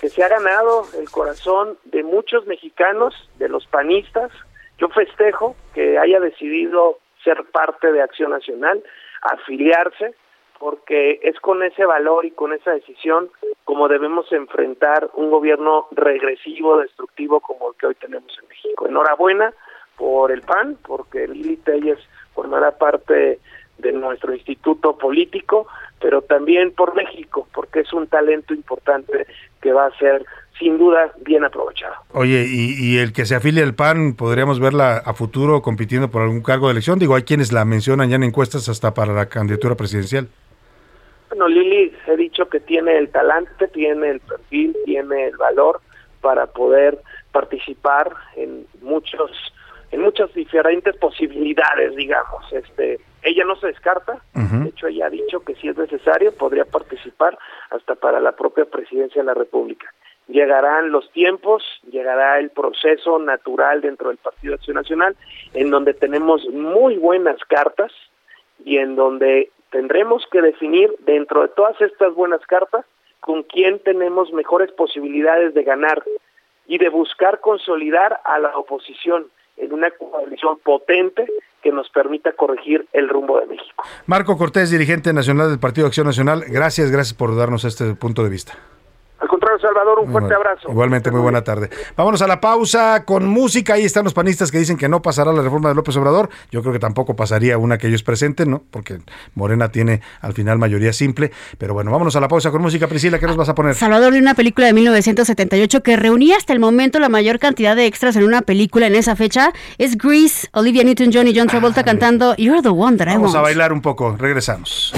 que se ha ganado el corazón de muchos mexicanos, de los panistas, yo festejo que haya decidido ser parte de Acción Nacional, afiliarse, porque es con ese valor y con esa decisión como debemos enfrentar un gobierno regresivo, destructivo como el que hoy tenemos en México. Enhorabuena por el PAN, porque Lili Telles formará parte de nuestro instituto político, pero también por México, porque es un talento importante que va a ser sin duda bien aprovechado. Oye, y, el que se afilie al PAN, ¿podríamos verla a futuro compitiendo por algún cargo de elección? Digo, hay quienes la mencionan ya en encuestas hasta para la candidatura presidencial. Bueno, Lili, he dicho que tiene el talante, tiene el perfil, tiene el valor para poder participar en muchos en muchas diferentes posibilidades, digamos. Este, ella no se descarta, de hecho ella ha dicho que si es necesario podría participar hasta para la propia presidencia de la República llegarán los tiempos, llegará el proceso natural dentro del Partido Acción Nacional, en donde tenemos muy buenas cartas y en donde tendremos que definir dentro de todas estas buenas cartas con quién tenemos mejores posibilidades de ganar y de buscar consolidar a la oposición en una coalición potente que nos permita corregir el rumbo de México. Marco Cortés, dirigente nacional del Partido Acción Nacional, gracias, gracias por darnos este punto de vista. Al contrario, Salvador, un fuerte abrazo. Igualmente, muy buena tarde. Vámonos a la pausa con música. Ahí están los panistas que dicen que no pasará la reforma de López Obrador. Yo creo que tampoco pasaría una que ellos presenten, ¿no? Porque Morena tiene al final mayoría simple. Pero bueno, vámonos a la pausa con música. Priscila, ¿qué nos vas a poner? Salvador de una película de 1978 que reunía hasta el momento la mayor cantidad de extras en una película en esa fecha. Es Grease, Olivia Newton-John y John Travolta cantando You're the One That I Want. Vamos a bailar un poco. Regresamos.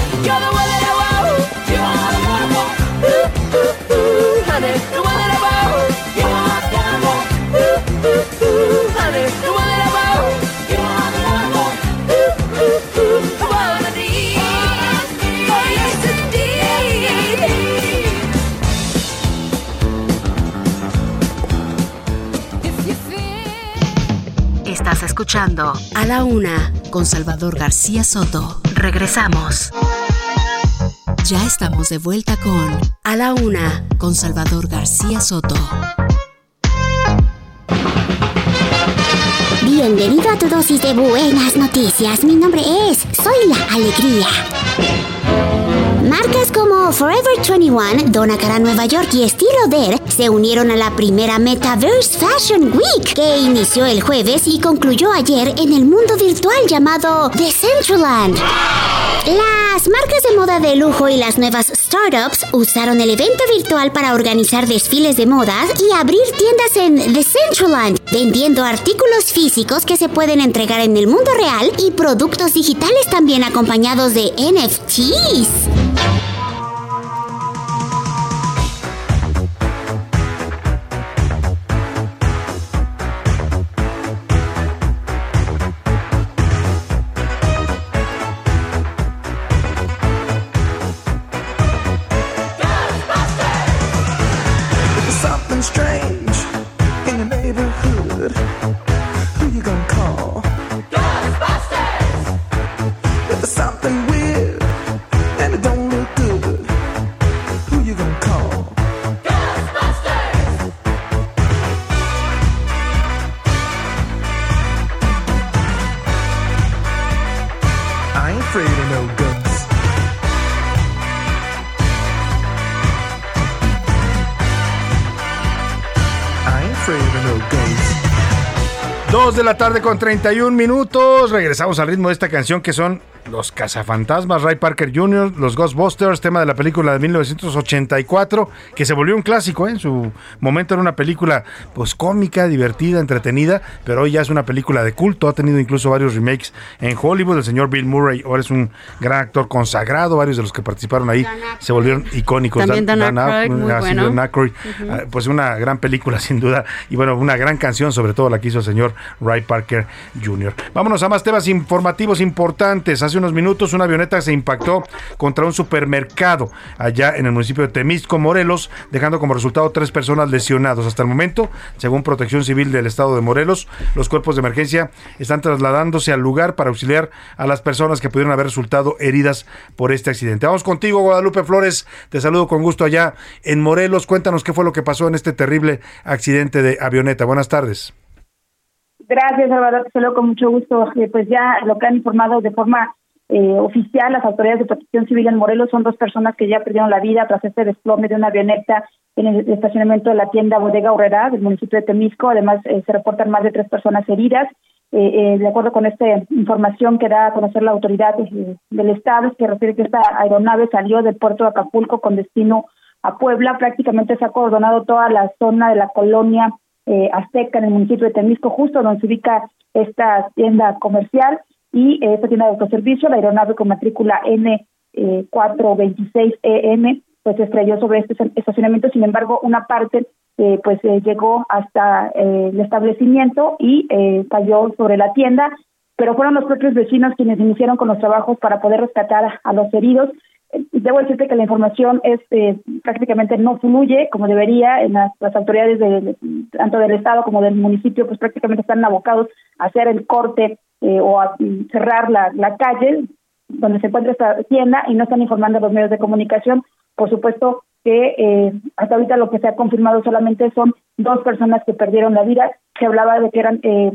Estás escuchando A la Una con Salvador García Soto. Regresamos. Ya estamos de vuelta con A la Una con Salvador García Soto. Bienvenido a tu dosis de buenas noticias. Mi nombre es Soy la Alegría. Marcas como Forever 21, Donna Cara Nueva York y Estilo Der se unieron a la primera Metaverse Fashion Week que inició el jueves y concluyó ayer en el mundo virtual llamado Decentraland. Las marcas de moda de lujo y las nuevas startups usaron el evento virtual para organizar desfiles de modas y abrir tiendas en Decentraland, vendiendo artículos físicos que se pueden entregar en el mundo real y productos digitales también acompañados de NFTs. De la tarde con 31 minutos. Regresamos al ritmo de esta canción que son Los Cazafantasmas, Ray Parker Jr., Los Ghostbusters, tema de la película de 1984, que se volvió un clásico, ¿eh? en su momento era una película pues cómica, divertida, entretenida, pero hoy ya es una película de culto, ha tenido incluso varios remakes en Hollywood, el señor Bill Murray ahora es un gran actor consagrado, varios de los que participaron ahí se volvieron icónicos. También Dan Aykroyd, muy ah, sí, bueno. Dan Aykroyd, Ujú. ah, pues una gran película sin duda, y bueno, una gran canción, sobre todo la que hizo el señor Ray Parker Jr. Vámonos a más temas informativos importantes. Hace unos minutos una avioneta se impactó contra un supermercado allá en el municipio de Temisco, Morelos, dejando como resultado tres personas lesionados. Hasta el momento, según Protección Civil del Estado de Morelos, los cuerpos de emergencia están trasladándose al lugar para auxiliar a las personas que pudieron haber resultado heridas por este accidente. Vamos contigo, Guadalupe Flores. Te saludo con gusto allá en Morelos. Cuéntanos qué fue lo que pasó en este terrible accidente de avioneta. Buenas tardes. Gracias, Salvador. Te saludo con mucho gusto. Eh, pues ya lo que han informado de forma eh, oficial las autoridades de protección civil en Morelos son dos personas que ya perdieron la vida tras este desplome de una avioneta en el estacionamiento de la tienda Bodega Horrera del municipio de Temisco. Además, eh, se reportan más de tres personas heridas. Eh, eh, de acuerdo con esta información que da a conocer la autoridad del Estado, que refiere que esta aeronave salió del puerto de Acapulco con destino a Puebla. Prácticamente se ha coordonado toda la zona de la colonia Azteca en el municipio de Temisco, justo donde se ubica esta tienda comercial y esta tienda de autoservicio, la aeronave con matrícula N eh, 426EN, pues estrelló sobre este estacionamiento. Sin embargo, una parte eh, pues eh, llegó hasta eh, el establecimiento y eh, cayó sobre la tienda, pero fueron los propios vecinos quienes iniciaron con los trabajos para poder rescatar a los heridos. Debo decirte que la información es eh, prácticamente no fluye como debería en las, las autoridades de, tanto del estado como del municipio, pues prácticamente están abocados a hacer el corte eh, o a cerrar la, la calle donde se encuentra esta tienda y no están informando a los medios de comunicación. Por supuesto que eh, hasta ahorita lo que se ha confirmado solamente son dos personas que perdieron la vida. Se hablaba de que eran eh,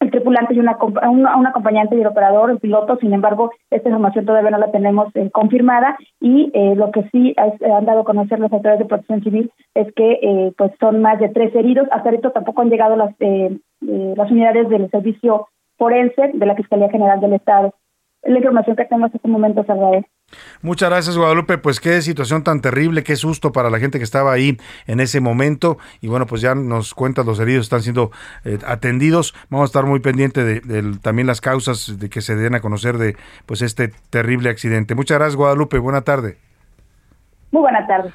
el tripulante y una, una, un acompañante y el operador, el piloto. Sin embargo, esta información todavía no la tenemos eh, confirmada y eh, lo que sí es- han dado a conocer las autoridades de protección civil es que eh, pues son más de tres heridos. Hasta ahorita tampoco han llegado las, eh, eh, las unidades del servicio forense de la Fiscalía General del Estado. Es la información que tenemos en este momento, Salvador. Muchas gracias, Guadalupe. Pues qué situación tan terrible, qué susto para la gente que estaba ahí en ese momento. Y bueno, pues ya nos cuentas, los heridos están siendo eh, atendidos. Vamos a estar muy pendiente de, de también las causas de que se den a conocer de pues este terrible accidente. Muchas gracias, Guadalupe. Buena tarde. Muy buena tarde.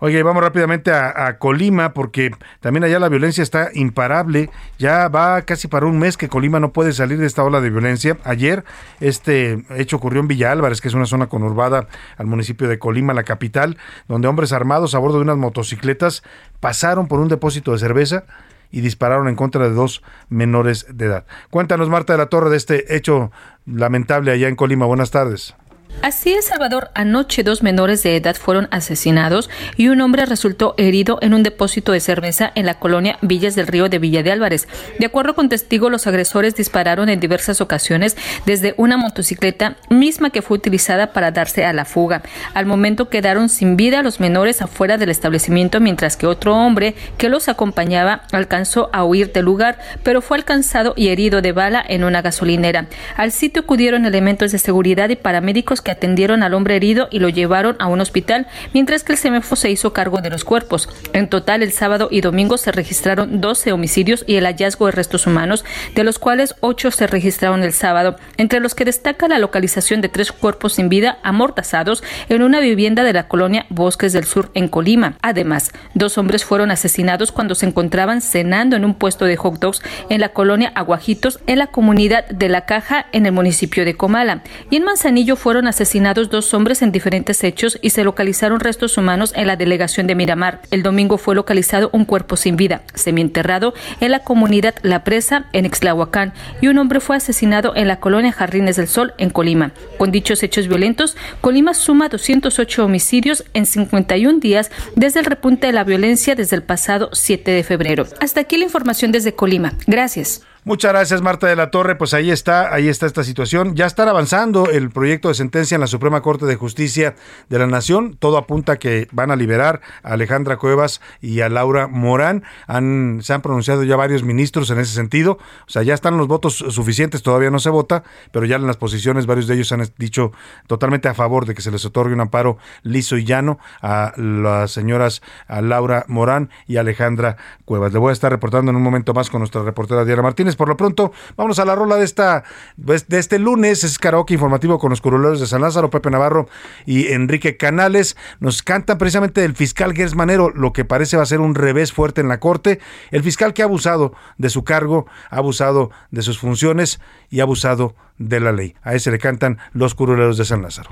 Oye, vamos rápidamente a, Colima porque también allá la violencia está imparable. Ya va casi para un mes que Colima no puede salir de esta ola de violencia. Ayer este hecho ocurrió en Villa Álvarez, que es una zona conurbada al municipio de Colima, la capital, donde hombres armados a bordo de unas motocicletas pasaron por un depósito de cerveza y dispararon en contra de dos menores de edad. Cuéntanos, Marta de la Torre, de este hecho lamentable allá en Colima. Buenas tardes. Así es, Salvador. Anoche dos menores de edad fueron asesinados y un hombre resultó herido en un depósito de cerveza en la colonia Villas del Río de Villa de Álvarez. De acuerdo con testigos, los agresores dispararon en diversas ocasiones desde una motocicleta misma que fue utilizada para darse a la fuga. Al momento quedaron sin vida los menores afuera del establecimiento, mientras que otro hombre que los acompañaba alcanzó a huir del lugar, pero fue alcanzado y herido de bala en una gasolinera. Al sitio acudieron elementos de seguridad y paramédicos que atendieron al hombre herido y lo llevaron a un hospital, mientras que el CEMEFO se hizo cargo de los cuerpos. En total, el sábado y domingo se registraron 12 homicidios y el hallazgo de restos humanos, de los cuales 8 se registraron el sábado, entre los que destaca la localización de tres cuerpos sin vida amortazados en una vivienda de la colonia Bosques del Sur en Colima. Además, dos hombres fueron asesinados cuando se encontraban cenando en un puesto de hot dogs en la colonia Aguajitos, en la comunidad de La Caja, en el municipio de Comala. Y en Manzanillo fueron asesinados dos hombres en diferentes hechos y se localizaron restos humanos en la delegación de Miramar. El domingo fue localizado un cuerpo sin vida, semienterrado, en la comunidad La Presa, en Extlahuacán, y un hombre fue asesinado en la colonia Jardines del Sol, en Colima. Con dichos hechos violentos, Colima suma 208 homicidios en 51 días desde el repunte de la violencia desde el pasado 7 de febrero. Hasta aquí la información desde Colima. Gracias. Muchas gracias, Marta de la Torre. Pues ahí está, ahí está esta situación. Ya están avanzando el proyecto de sentencia en la Suprema Corte de Justicia de la Nación. Todo apunta a que van a liberar a Alejandra Cuevas y a Laura Morán. Han, se han pronunciado ya varios ministros en ese sentido. O sea, ya están los votos suficientes, todavía no se vota, pero ya en las posiciones varios de ellos han dicho totalmente a favor de que se les otorgue un amparo liso y llano a las señoras a Laura Morán y Alejandra Cuevas. Le voy a estar reportando en un momento más con nuestra reportera Diana Martínez por lo pronto, vamos a la rola de esta pues, de este lunes. Es karaoke informativo con los curuleros de San Lázaro, Pepe Navarro y Enrique Canales. Nos cantan precisamente del fiscal Gers Manero, lo que parece va a ser un revés fuerte en la corte. El fiscal que ha abusado de su cargo, ha abusado de sus funciones y ha abusado de la ley. A ese le cantan los curuleros de San Lázaro.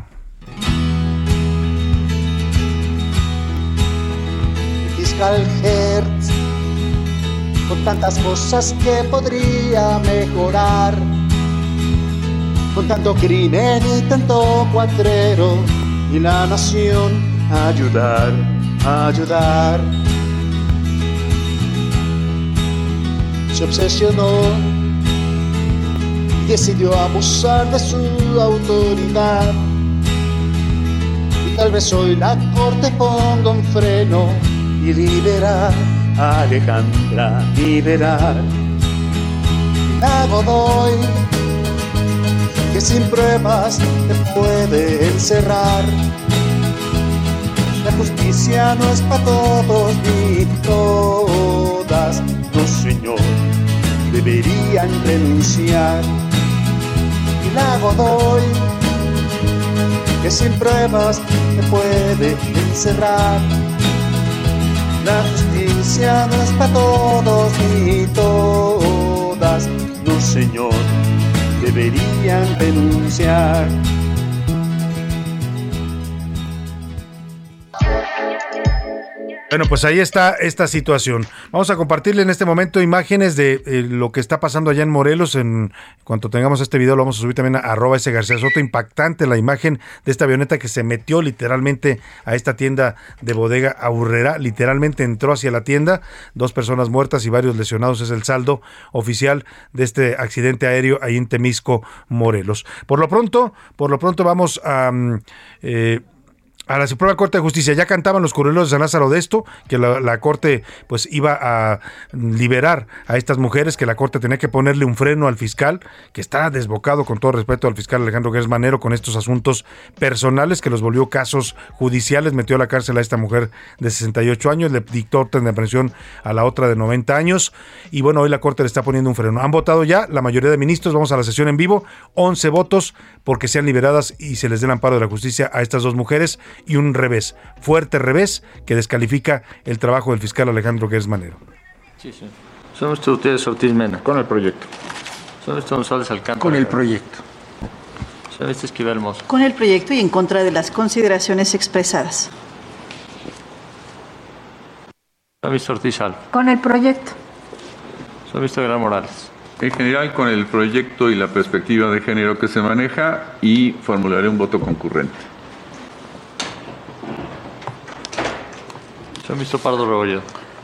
Fiscal Hertz con tantas cosas que podría mejorar. Con tanto crimen y tanto cuatrero, y la nación ayudar, ayudar. Se obsesionó y decidió abusar de su autoridad. Y tal vez hoy la corte ponga un freno y liberar Alejandra liberar. A Godoy, que sin pruebas te puede encerrar. La justicia no es para todos ni todas, no señor, deberían renunciar. Y la Godoy, que sin pruebas te puede encerrar la justicia no es para todos ni todas, no señor, deberían denunciar. Bueno, pues ahí está esta situación. Vamos a compartirle en este momento imágenes de eh, lo que está pasando allá en Morelos. En cuanto tengamos este video, lo vamos a subir también a arroba ese García Soto. Impactante la imagen de esta avioneta que se metió literalmente a esta tienda de bodega Aurrera. Literalmente entró hacia la tienda. Dos personas muertas y varios lesionados es el saldo oficial de este accidente aéreo ahí en Temisco, Morelos. Por lo pronto, por lo pronto vamos a. Mm, eh, a la Suprema Corte de Justicia. Ya cantaban los curuleros de San Lázaro de esto, que la, Corte pues iba a liberar a estas mujeres, que la Corte tenía que ponerle un freno al fiscal, que está desbocado con todo respeto al fiscal Alejandro Guerrero Manero con estos asuntos personales que los volvió casos judiciales, metió a la cárcel a esta mujer de 68 años, le dictó orden de prisión a la otra de 90 años y bueno, hoy la Corte le está poniendo un freno. Han votado ya la mayoría de ministros, vamos a la sesión en vivo, 11 votos porque sean liberadas y se les dé el amparo de la justicia a estas dos mujeres y un revés, fuerte revés, que descalifica el trabajo del fiscal Alejandro Gers Manero. Sí, sí. Son ustedes Ortiz Mena. Con el proyecto. Son estos González Alcántara. Con el proyecto. Son este Esquivel Mozo. Con el proyecto y en contra de las consideraciones expresadas. Son visto Ortiz Al. Con el proyecto. Son visto Gran Morales. En general, con el proyecto y la perspectiva de género que se maneja y formularé un voto concurrente. Se ha visto Pardo Rebolledo.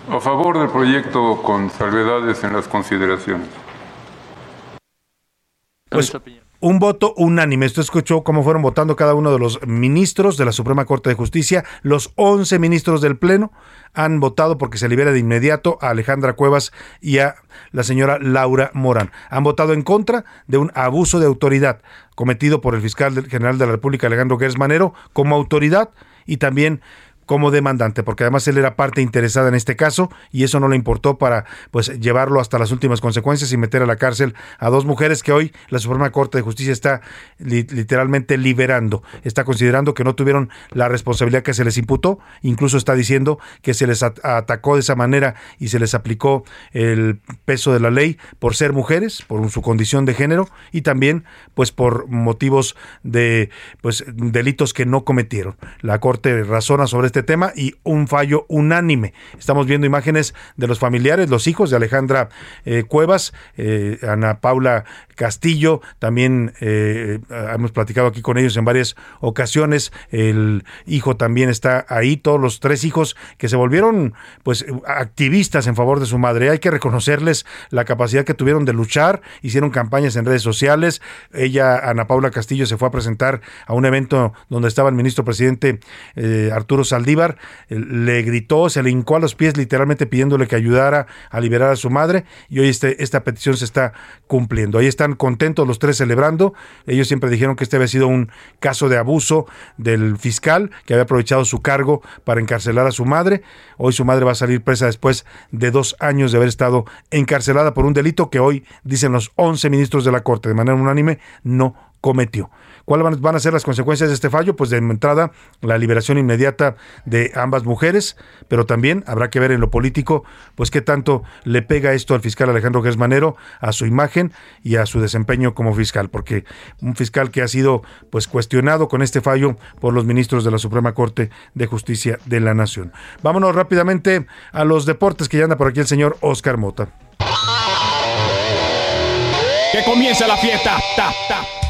A favor del proyecto con salvedades en las consideraciones. Pues, un voto unánime. Esto escuchó cómo fueron votando cada uno de los ministros de la Suprema Corte de Justicia. Los 11 ministros del Pleno han votado porque se libere de inmediato a Alejandra Cuevas y a la señora Laura Morán. Han votado en contra de un abuso de autoridad cometido por el fiscal general de la República, Alejandro Gers Manero, como autoridad y también como demandante, porque además él era parte interesada en este caso y eso no le importó para pues llevarlo hasta las últimas consecuencias y meter a la cárcel a dos mujeres que hoy la Suprema Corte de Justicia está literalmente liberando, está considerando que no tuvieron la responsabilidad que se les imputó, incluso está diciendo que se les atacó de esa manera y se les aplicó el peso de la ley por ser mujeres, por su condición de género y también pues por motivos de pues delitos que no cometieron. La Corte razona sobre este tema y un fallo unánime. Estamos viendo imágenes de los familiares, los hijos de Alejandra eh, Cuevas, eh, Ana Paula Castillo, también eh, hemos platicado aquí con ellos en varias ocasiones, el hijo también está ahí, todos los tres hijos que se volvieron pues activistas en favor de su madre. Hay que reconocerles la capacidad que tuvieron de luchar, hicieron campañas en redes sociales. Ella, Ana Paula Castillo, se fue a presentar a un evento donde estaba el ministro presidente Arturo Saldívar, eh, le gritó, se le hincó a los pies literalmente pidiéndole que ayudara a liberar a su madre y hoy este, esta petición se está cumpliendo. Ahí están contentos los tres celebrando. Ellos siempre dijeron que este había sido un caso de abuso del fiscal que había aprovechado su cargo para encarcelar a su madre. Hoy su madre va a salir presa después de dos años de haber estado encarcelada por un delito que hoy, dicen los 11 ministros de la Corte de manera unánime, no cometió. ¿Cuáles van a ser las consecuencias de este fallo? Pues de entrada, la liberación inmediata de ambas mujeres, pero también habrá que ver en lo político, pues qué tanto le pega esto al fiscal Alejandro Gersmanero, a su imagen y a su desempeño como fiscal, porque un fiscal que ha sido pues cuestionado con este fallo por los ministros de la Suprema Corte de Justicia de la Nación. Vámonos rápidamente a los deportes que ya anda por aquí el señor Oscar Mota. Que comience la fiesta. Ta, ta.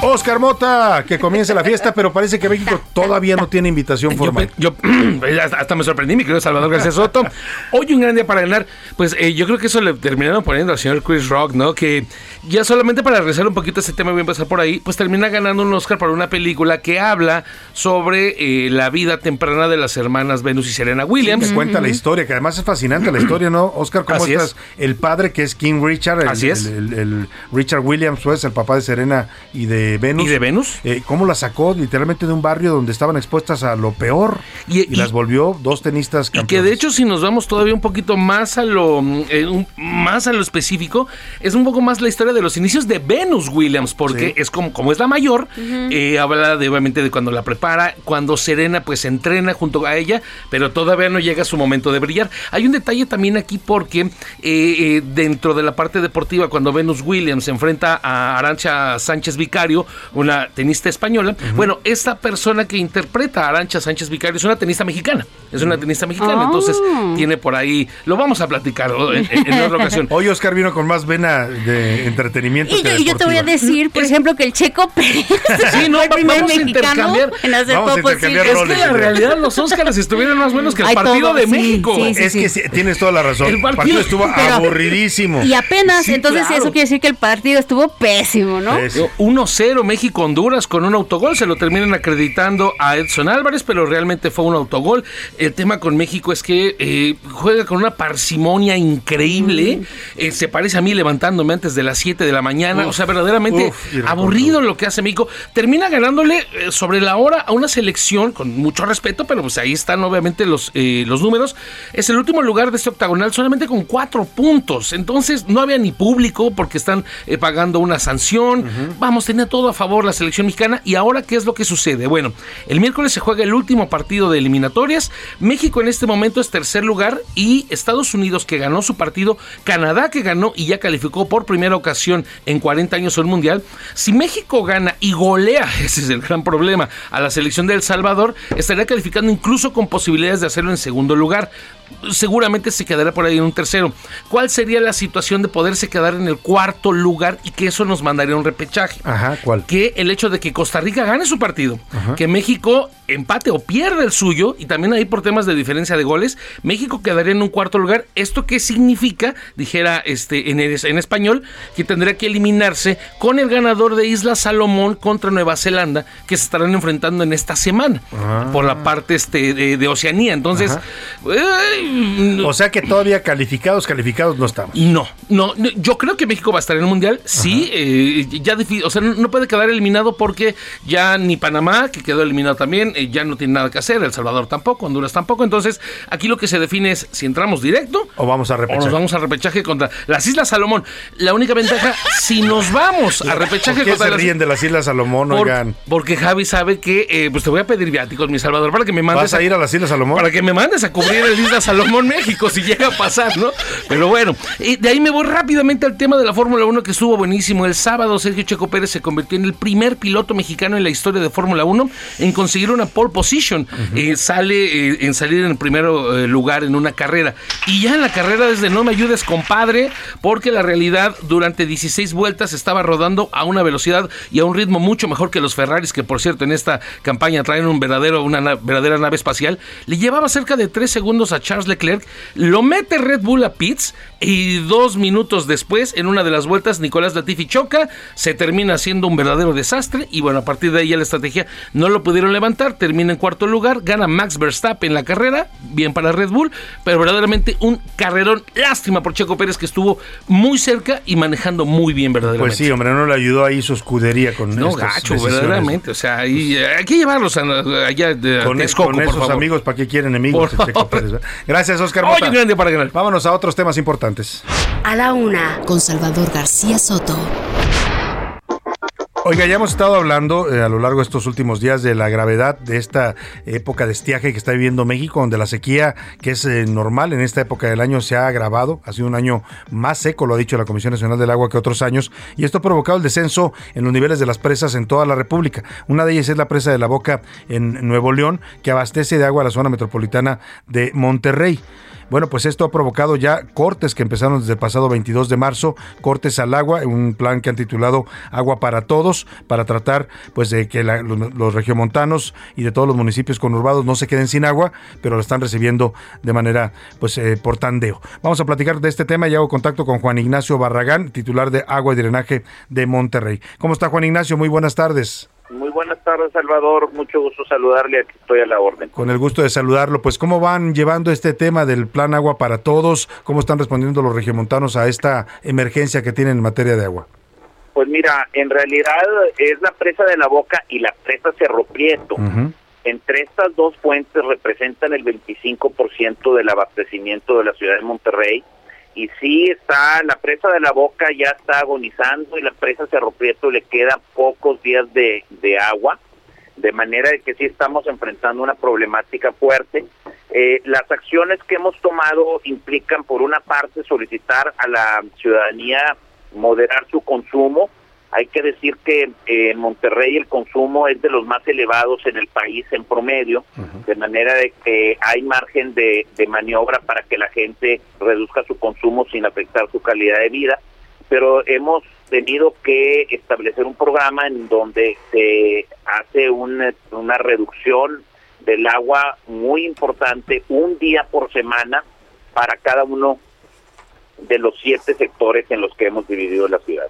Oscar Mota, que comience la fiesta, pero parece que México todavía no tiene invitación formal. Yo, hasta me sorprendí, mi querido Salvador García Soto. Hoy un gran día para ganar. Pues eh, yo creo que eso le terminaron poniendo al señor Chris Rock, ¿no? Que ya solamente para regresar un poquito a ese tema, voy a empezar por ahí, pues termina ganando un Oscar para una película que habla sobre eh, la vida temprana de las hermanas Venus y Serena Williams. que cuenta la historia, que además es fascinante la historia, ¿no? Oscar, ¿cómo Así estás? es. El padre que es King Richard, el, Así es. el- el- el Richard Williams, pues, el papá de Serena y de Venus. ¿Y de Venus? Eh, ¿Cómo la sacó literalmente de un barrio donde estaban expuestas a lo peor y, las volvió dos tenistas Y que de hecho si nos vamos todavía un poquito más a lo mm, eh, un- más a lo específico es un poco más la historia de los inicios de Venus Williams porque Sí. es como como es la mayor eh, habla de obviamente de cuando la prepara cuando Serena pues entrena junto a ella pero todavía no llega su momento de brillar hay un detalle también aquí porque eh, eh, dentro de la parte deportiva cuando Venus Williams se enfrenta a Arancha Sánchez Vicario una tenista española bueno esta persona que interpreta a Arancha Sánchez Vicario es una tenista mexicana es una tenista mexicana Ah. entonces tiene por ahí lo vamos a platicar en, en- en otra ocasión Hoy Oscar vino con más vena de entretenimiento Y que yo, y yo te voy a decir, por ejemplo, que el Checo Pérez Sí, no, fue el primer vamos a mexicano intercambiar. en hacer Vamos a intercambiar roles. Es que la realidad los Óscares estuvieron más buenos que el Hay partido todo, de sí, México. sí, sí, es que sí, tienes toda la razón. El El partido- partido, estuvo Pero- aburridísimo. Y apenas, Sí, entonces claro. eso quiere decir que el partido estuvo pésimo, ¿no? 1-0 México-Honduras con un autogol. Se lo terminan acreditando a Edson Álvarez, pero realmente fue un autogol. El tema con México es que eh, juega con una parsimonia increíble. Eh, se parece a mí levantándome antes de las 7 de la mañana. Uf, o sea, verdaderamente uf, aburrido lo que hace México. Termina ganándole eh, sobre la hora a una selección con mucho respeto, pero pues ahí están obviamente los, los números. Es el último lugar de este octagonal solamente con cuatro puntos. Entonces no había ni público porque están pagando una sanción. Vamos, tenía todo a favor la selección mexicana. ¿Y ahora qué es lo que sucede? Bueno, el miércoles se juega el último partido de eliminatorias. México en este momento es tercer lugar y Estados Unidos que ganó su partido, Canadá que ganó y ya calificó por primera ocasión en 40 años al Mundial. Si México gana y golea, ese es el gran problema, a la selección de El Salvador, estaría calificando incluso con posibilidades de hacerlo en segundo lugar. Seguramente se quedará por ahí en un tercero. ¿Cuál sería la situación de poderse quedar en el cuarto lugar y que eso nos mandaría un repechaje? Ajá, ¿cuál? que el hecho de que Costa Rica gane su partido, Ajá. que México empate o pierda el suyo, y también ahí por temas de diferencia de goles, México quedaría en un cuarto lugar. ¿Esto qué significa? Dijera este en, es- en español, que tendría que eliminarse con el ganador de Isla Salomón contra Nueva Zelanda, que se estarán enfrentando en esta semana, Ah. por la parte este, de, de Oceanía. Entonces, eh, O sea que todavía calificados, calificados no estamos. no, no, no, yo creo que México va a estar en el mundial. Sí, eh, ya o sea, no, puede quedar eliminado porque ya ni Panamá, que quedó eliminado también, eh, ya no tiene nada que hacer. El Salvador tampoco, Honduras tampoco. Entonces, aquí lo que se define es si entramos directo O vamos a o repechaje. nos vamos a repechaje contra las Islas Salomón. La única ventaja, si nos vamos a repechaje ¿Por qué contra se las ríen de las Islas Salomón, por- oigan? porque Javi sabe que, eh, pues te voy a pedir viáticos, mi Salvador, para que me mandes ¿Vas a ir a las Islas Salomón? para que me mandes a cubrir el Isla Salomón México si llega a pasar, ¿no? Pero bueno, y de ahí me voy rápidamente al tema de la Fórmula 1 que estuvo buenísimo. El sábado Sergio Checo Pérez se convirtió en el primer piloto mexicano en la historia de Fórmula 1 en conseguir una pole position. Eh, sale eh, en salir en el primer eh, lugar en una carrera. Y ya en la carrera desde no me ayudes compadre, porque la realidad durante 16 vueltas estaba rodando a una velocidad y a un ritmo mucho mejor que los Ferraris, que por cierto en esta campaña traen un verdadero, una na- verdadera nave espacial. Le llevaba cerca de 3 segundos a Charles Leclerc, lo mete Red Bull a pits y dos minutos después, en una de las vueltas, Nicolás Latifi choca, se termina haciendo un verdadero desastre y bueno, a partir de ahí ya la estrategia no lo pudieron levantar, termina en cuarto lugar, gana Max Verstappen la carrera, bien para Red Bull, pero verdaderamente un carrerón, lástima por Checo Pérez que estuvo muy cerca y manejando muy bien verdaderamente. Pues sí, hombre, no le ayudó ahí su escudería con No, estas gacho, decisiones. verdaderamente. O sea, ahí, eh, hay que llevarlos a- allá de, Con, Texcoco, con por esos favor. amigos, ¿para qué quieren enemigos? Checo Pérez. Gracias, Oscar Oye, grande para ganar. Vámonos a otros temas importantes. A la una, con Salvador García Soto. Oiga, ya hemos estado hablando eh, a lo largo de estos últimos días de la gravedad de esta época de estiaje que está viviendo México, donde la sequía, que es eh, normal en esta época del año, se ha agravado. Ha sido un año más seco, lo ha dicho la Comisión Nacional del Agua, que otros años, y esto ha provocado el descenso en los niveles de las presas en toda la República. Una de ellas es la presa de la Boca en Nuevo León, que abastece de agua a la zona metropolitana de Monterrey. Bueno, pues esto ha provocado ya cortes que empezaron desde el pasado 22 de marzo, cortes al agua, un plan que han titulado Agua para Todos, para tratar pues de que los regiomontanos y de todos los municipios conurbados no se queden sin agua, pero lo están recibiendo de manera pues eh, por tandeo. Vamos a platicar de este tema y hago contacto con Juan Ignacio Barragán, titular de Agua y Drenaje de Monterrey. ¿Cómo está Juan Ignacio? Muy buenas tardes. Muy buenas tardes, Salvador. Mucho gusto saludarle. Aquí estoy a la orden. Con el gusto de saludarlo, pues cómo van llevando este tema del plan agua para todos, cómo están respondiendo los regiomontanos a esta emergencia que tienen en materia de agua. Pues mira, en realidad es la presa de la Boca y la presa Cerro Prieto. Entre estas dos fuentes representan el 25% del abastecimiento de la ciudad de Monterrey. Y sí está, la presa de la Boca ya está agonizando y la presa Cerro Prieto le quedan pocos días de, agua, de manera que sí estamos enfrentando una problemática fuerte. Eh, las acciones que hemos tomado implican, por una parte, solicitar a la ciudadanía moderar su consumo. Hay que decir que eh, en Monterrey el consumo es de los más elevados en el país en promedio, de manera de que hay margen de, de maniobra para que la gente reduzca su consumo sin afectar su calidad de vida. Pero hemos tenido que establecer un programa en donde se hace una, una reducción del agua muy importante, un día por semana, para cada uno de los siete sectores en los que hemos dividido la ciudad.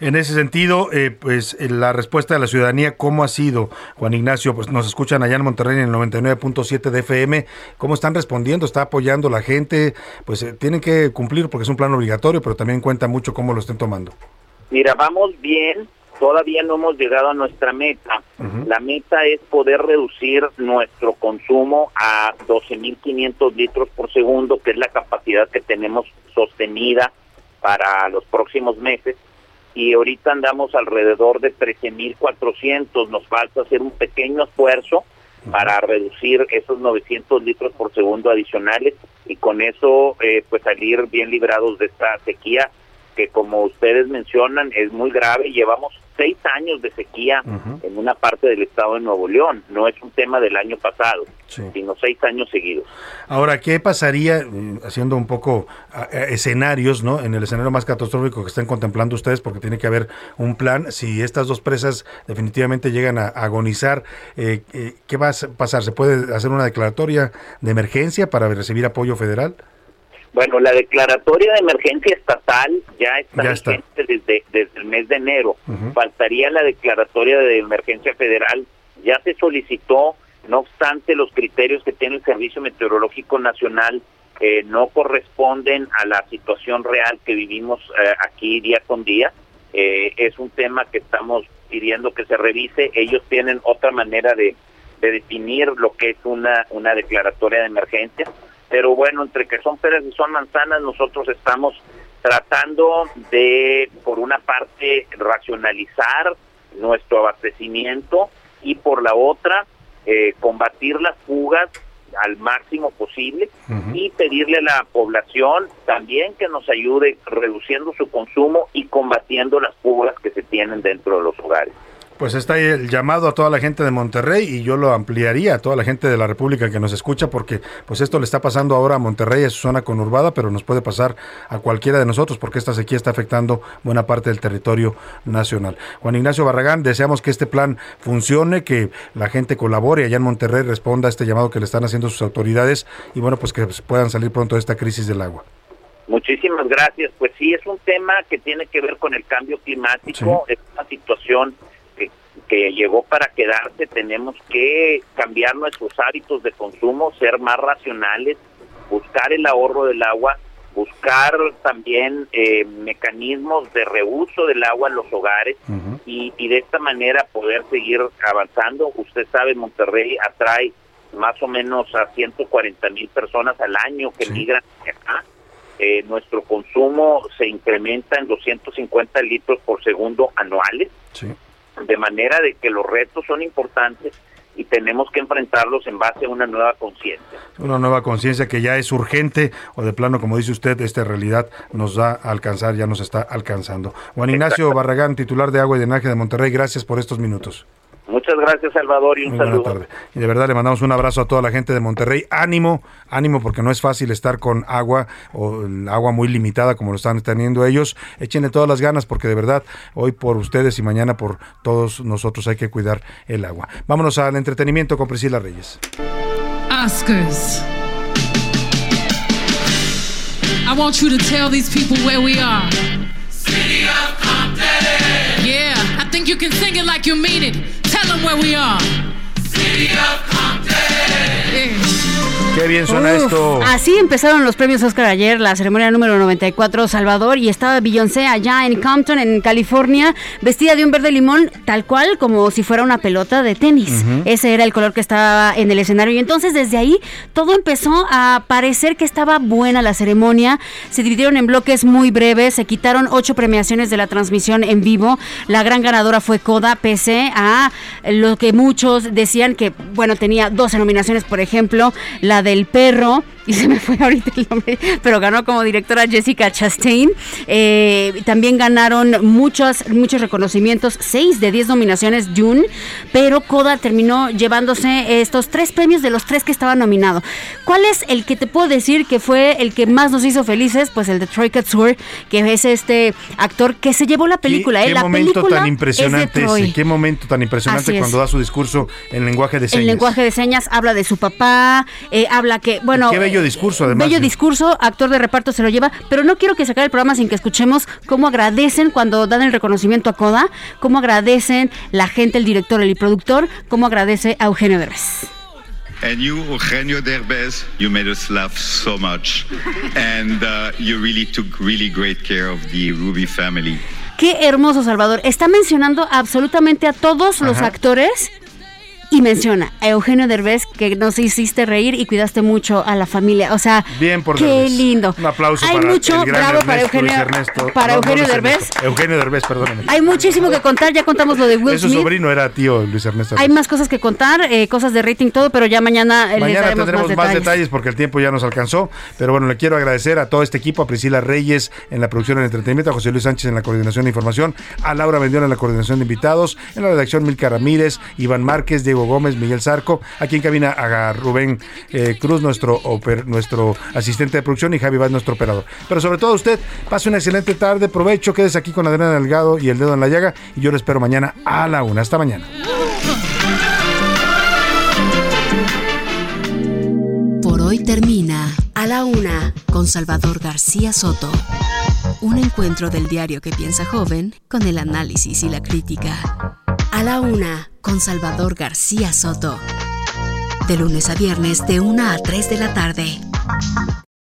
En ese sentido, eh, pues eh, la respuesta de la ciudadanía, ¿cómo ha sido, Juan Ignacio? Pues nos escuchan allá en Monterrey en el 99.7 de FM. ¿Cómo están respondiendo? ¿Está apoyando la gente? Pues eh, tienen que cumplir porque es un plan obligatorio, pero también cuenta mucho cómo lo estén tomando. Mira, vamos bien, todavía no hemos llegado a nuestra meta. La meta es poder reducir nuestro consumo a 12.500 litros por segundo, que es la capacidad que tenemos sostenida para los próximos meses. Y ahorita andamos alrededor de 13.400. Nos falta hacer un pequeño esfuerzo para reducir esos 900 litros por segundo adicionales y con eso eh, pues salir bien librados de esta sequía que como ustedes mencionan es muy grave. Llevamos seis años de sequía en una parte del estado de Nuevo León. No es un tema del año pasado, sino seis años seguidos. Ahora, ¿qué pasaría, eh, haciendo un poco escenarios, ¿no? En el escenario más catastrófico que estén contemplando ustedes, porque tiene que haber un plan, si estas dos presas definitivamente llegan a agonizar, eh, eh, ¿qué va a pasar? ¿Se puede hacer una declaratoria de emergencia para recibir apoyo federal? Bueno, la declaratoria de emergencia estatal ya está Ya está. desde, desde el mes de enero. Faltaría la declaratoria de emergencia federal. Ya se solicitó, no obstante, los criterios que tiene el Servicio Meteorológico Nacional eh, no corresponden a la situación real que vivimos eh, aquí día con día. Eh, es un tema que estamos pidiendo que se revise. Ellos tienen otra manera de, de definir lo que es una, una declaratoria de emergencia. Pero bueno, entre que son peras y son manzanas, nosotros estamos tratando de, por una parte, racionalizar nuestro abastecimiento y por la otra, eh, combatir las fugas al máximo posible y pedirle a la población también que nos ayude reduciendo su consumo y combatiendo las fugas que se tienen dentro de los hogares. Pues está ahí el llamado a toda la gente de Monterrey y yo lo ampliaría a toda la gente de la República que nos escucha porque pues esto le está pasando ahora a Monterrey, a su zona conurbada, pero nos puede pasar a cualquiera de nosotros porque esta sequía está afectando buena parte del territorio nacional. Juan Ignacio Barragán, deseamos que este plan funcione, que la gente colabore allá en Monterrey, responda a este llamado que le están haciendo sus autoridades y bueno, pues que puedan salir pronto de esta crisis del agua. Muchísimas gracias. Pues sí, es un tema que tiene que ver con el cambio climático, es una situación que llegó para quedarse, tenemos que cambiar nuestros hábitos de consumo, ser más racionales, buscar el ahorro del agua, buscar también eh, mecanismos de reuso del agua en los hogares y, y, de esta manera poder seguir avanzando. Usted sabe, Monterrey atrae más o menos a 140 mil personas al año que migran acá. Eh, nuestro consumo se incrementa en 250 litros por segundo anuales. Sí de manera de que los retos son importantes y tenemos que enfrentarlos en base a una nueva conciencia. Una nueva conciencia que ya es urgente o de plano, como dice usted, esta realidad nos va a alcanzar, ya nos está alcanzando. Juan Ignacio Barragán, titular de Agua y Drenaje de Monterrey, gracias por estos minutos. Muchas gracias, Salvador, y un saludo. Y de verdad le mandamos un abrazo a toda la gente de Monterrey. Ánimo, ánimo, porque no es fácil estar con agua o agua muy limitada como lo están teniendo ellos. Échenle todas las ganas, porque de verdad, hoy por ustedes y mañana por todos nosotros hay que cuidar el agua. Vámonos al entretenimiento con Priscila Reyes. Oscars. I want you to tell these people where we are. City of Compton. Yeah, I think you can sing it like you mean it. Them where we are. City of Compton. Qué bien suena Uf, esto. Así empezaron los premios Oscar ayer, la ceremonia número 94 Salvador y estaba Beyoncé allá en Compton, en California, vestida de un verde limón, tal cual como si fuera una pelota de tenis. Ese era el color que estaba en el escenario y entonces desde ahí todo empezó a parecer que estaba buena la ceremonia. Se dividieron en bloques muy breves, se quitaron ocho premiaciones de la transmisión en vivo. La gran ganadora fue Coda, pese a lo que muchos decían que, bueno, tenía 12 nominaciones, por ejemplo, la del perro, y se me fue ahorita el nombre, pero ganó como directora Jessica Chastain. Eh, también ganaron muchos, muchos reconocimientos, 6 de 10 nominaciones June, pero Coda terminó llevándose estos tres premios de los tres que estaban nominados. ¿Cuál es el que te puedo decir que fue el que más nos hizo felices? Pues el de Troy Katsur, que es este actor que se llevó la película. ¿Qué, ¿eh? qué La momento película tan impresionante ese? Qué momento tan impresionante cuando da su discurso en lenguaje de señas. El lenguaje de señas habla de su papá, eh, habla que, bueno... Qué bello discurso, además. Bello discurso, actor de reparto se lo lleva, pero no quiero que se acabe el programa sin que escuchemos cómo agradecen cuando dan el reconocimiento a Coda, cómo agradecen la gente, el director, el productor, cómo agradece a Eugenio Derbez. And you, Eugenio Derbez, you made us laugh so much. And uh, you really took really great care of the Ruby family. Qué hermoso, Salvador. Está mencionando absolutamente a todos los actores y menciona a Eugenio Derbez que nos hiciste reír y cuidaste mucho a la familia. O sea, Bien por qué Derbez. lindo. Un aplauso Hay para mucho, el gran bravo para Ernesto, Eugenio, Luis Ernesto. para No, no, Eugenio Luis Derbez. Ernesto, Eugenio Derbez, perdóname. Hay muchísimo que contar, ya contamos lo de Will su sobrino, era tío Luis Ernesto. Hay más cosas que contar, eh, cosas de rating, todo, pero ya mañana eh, les Mañana daremos tendremos más más detalles. porque el tiempo ya nos alcanzó. Pero bueno, le quiero agradecer a todo este equipo, a Priscila Reyes en la producción del entretenimiento, a José Luis Sánchez en la coordinación de información, a Laura Mendiola en la coordinación de invitados, en la redacción Milka Ramírez, Iván Márquez, Diego Gómez, Miguel Zarco, aquí en cabina a Rubén eh, Cruz, nuestro, nuestro asistente de producción, y Javi Vaz, nuestro operador. Pero sobre todo usted, pase una excelente tarde, provecho, quédese aquí con Adriana Delgado y el dedo en la llaga, y yo lo espero mañana a la una. Hasta mañana. Por hoy termina A la Una con Salvador García Soto. Un encuentro del diario que piensa joven con el análisis y la crítica. A la Una con Salvador García Soto. De lunes a viernes de 1 a 3 de la tarde.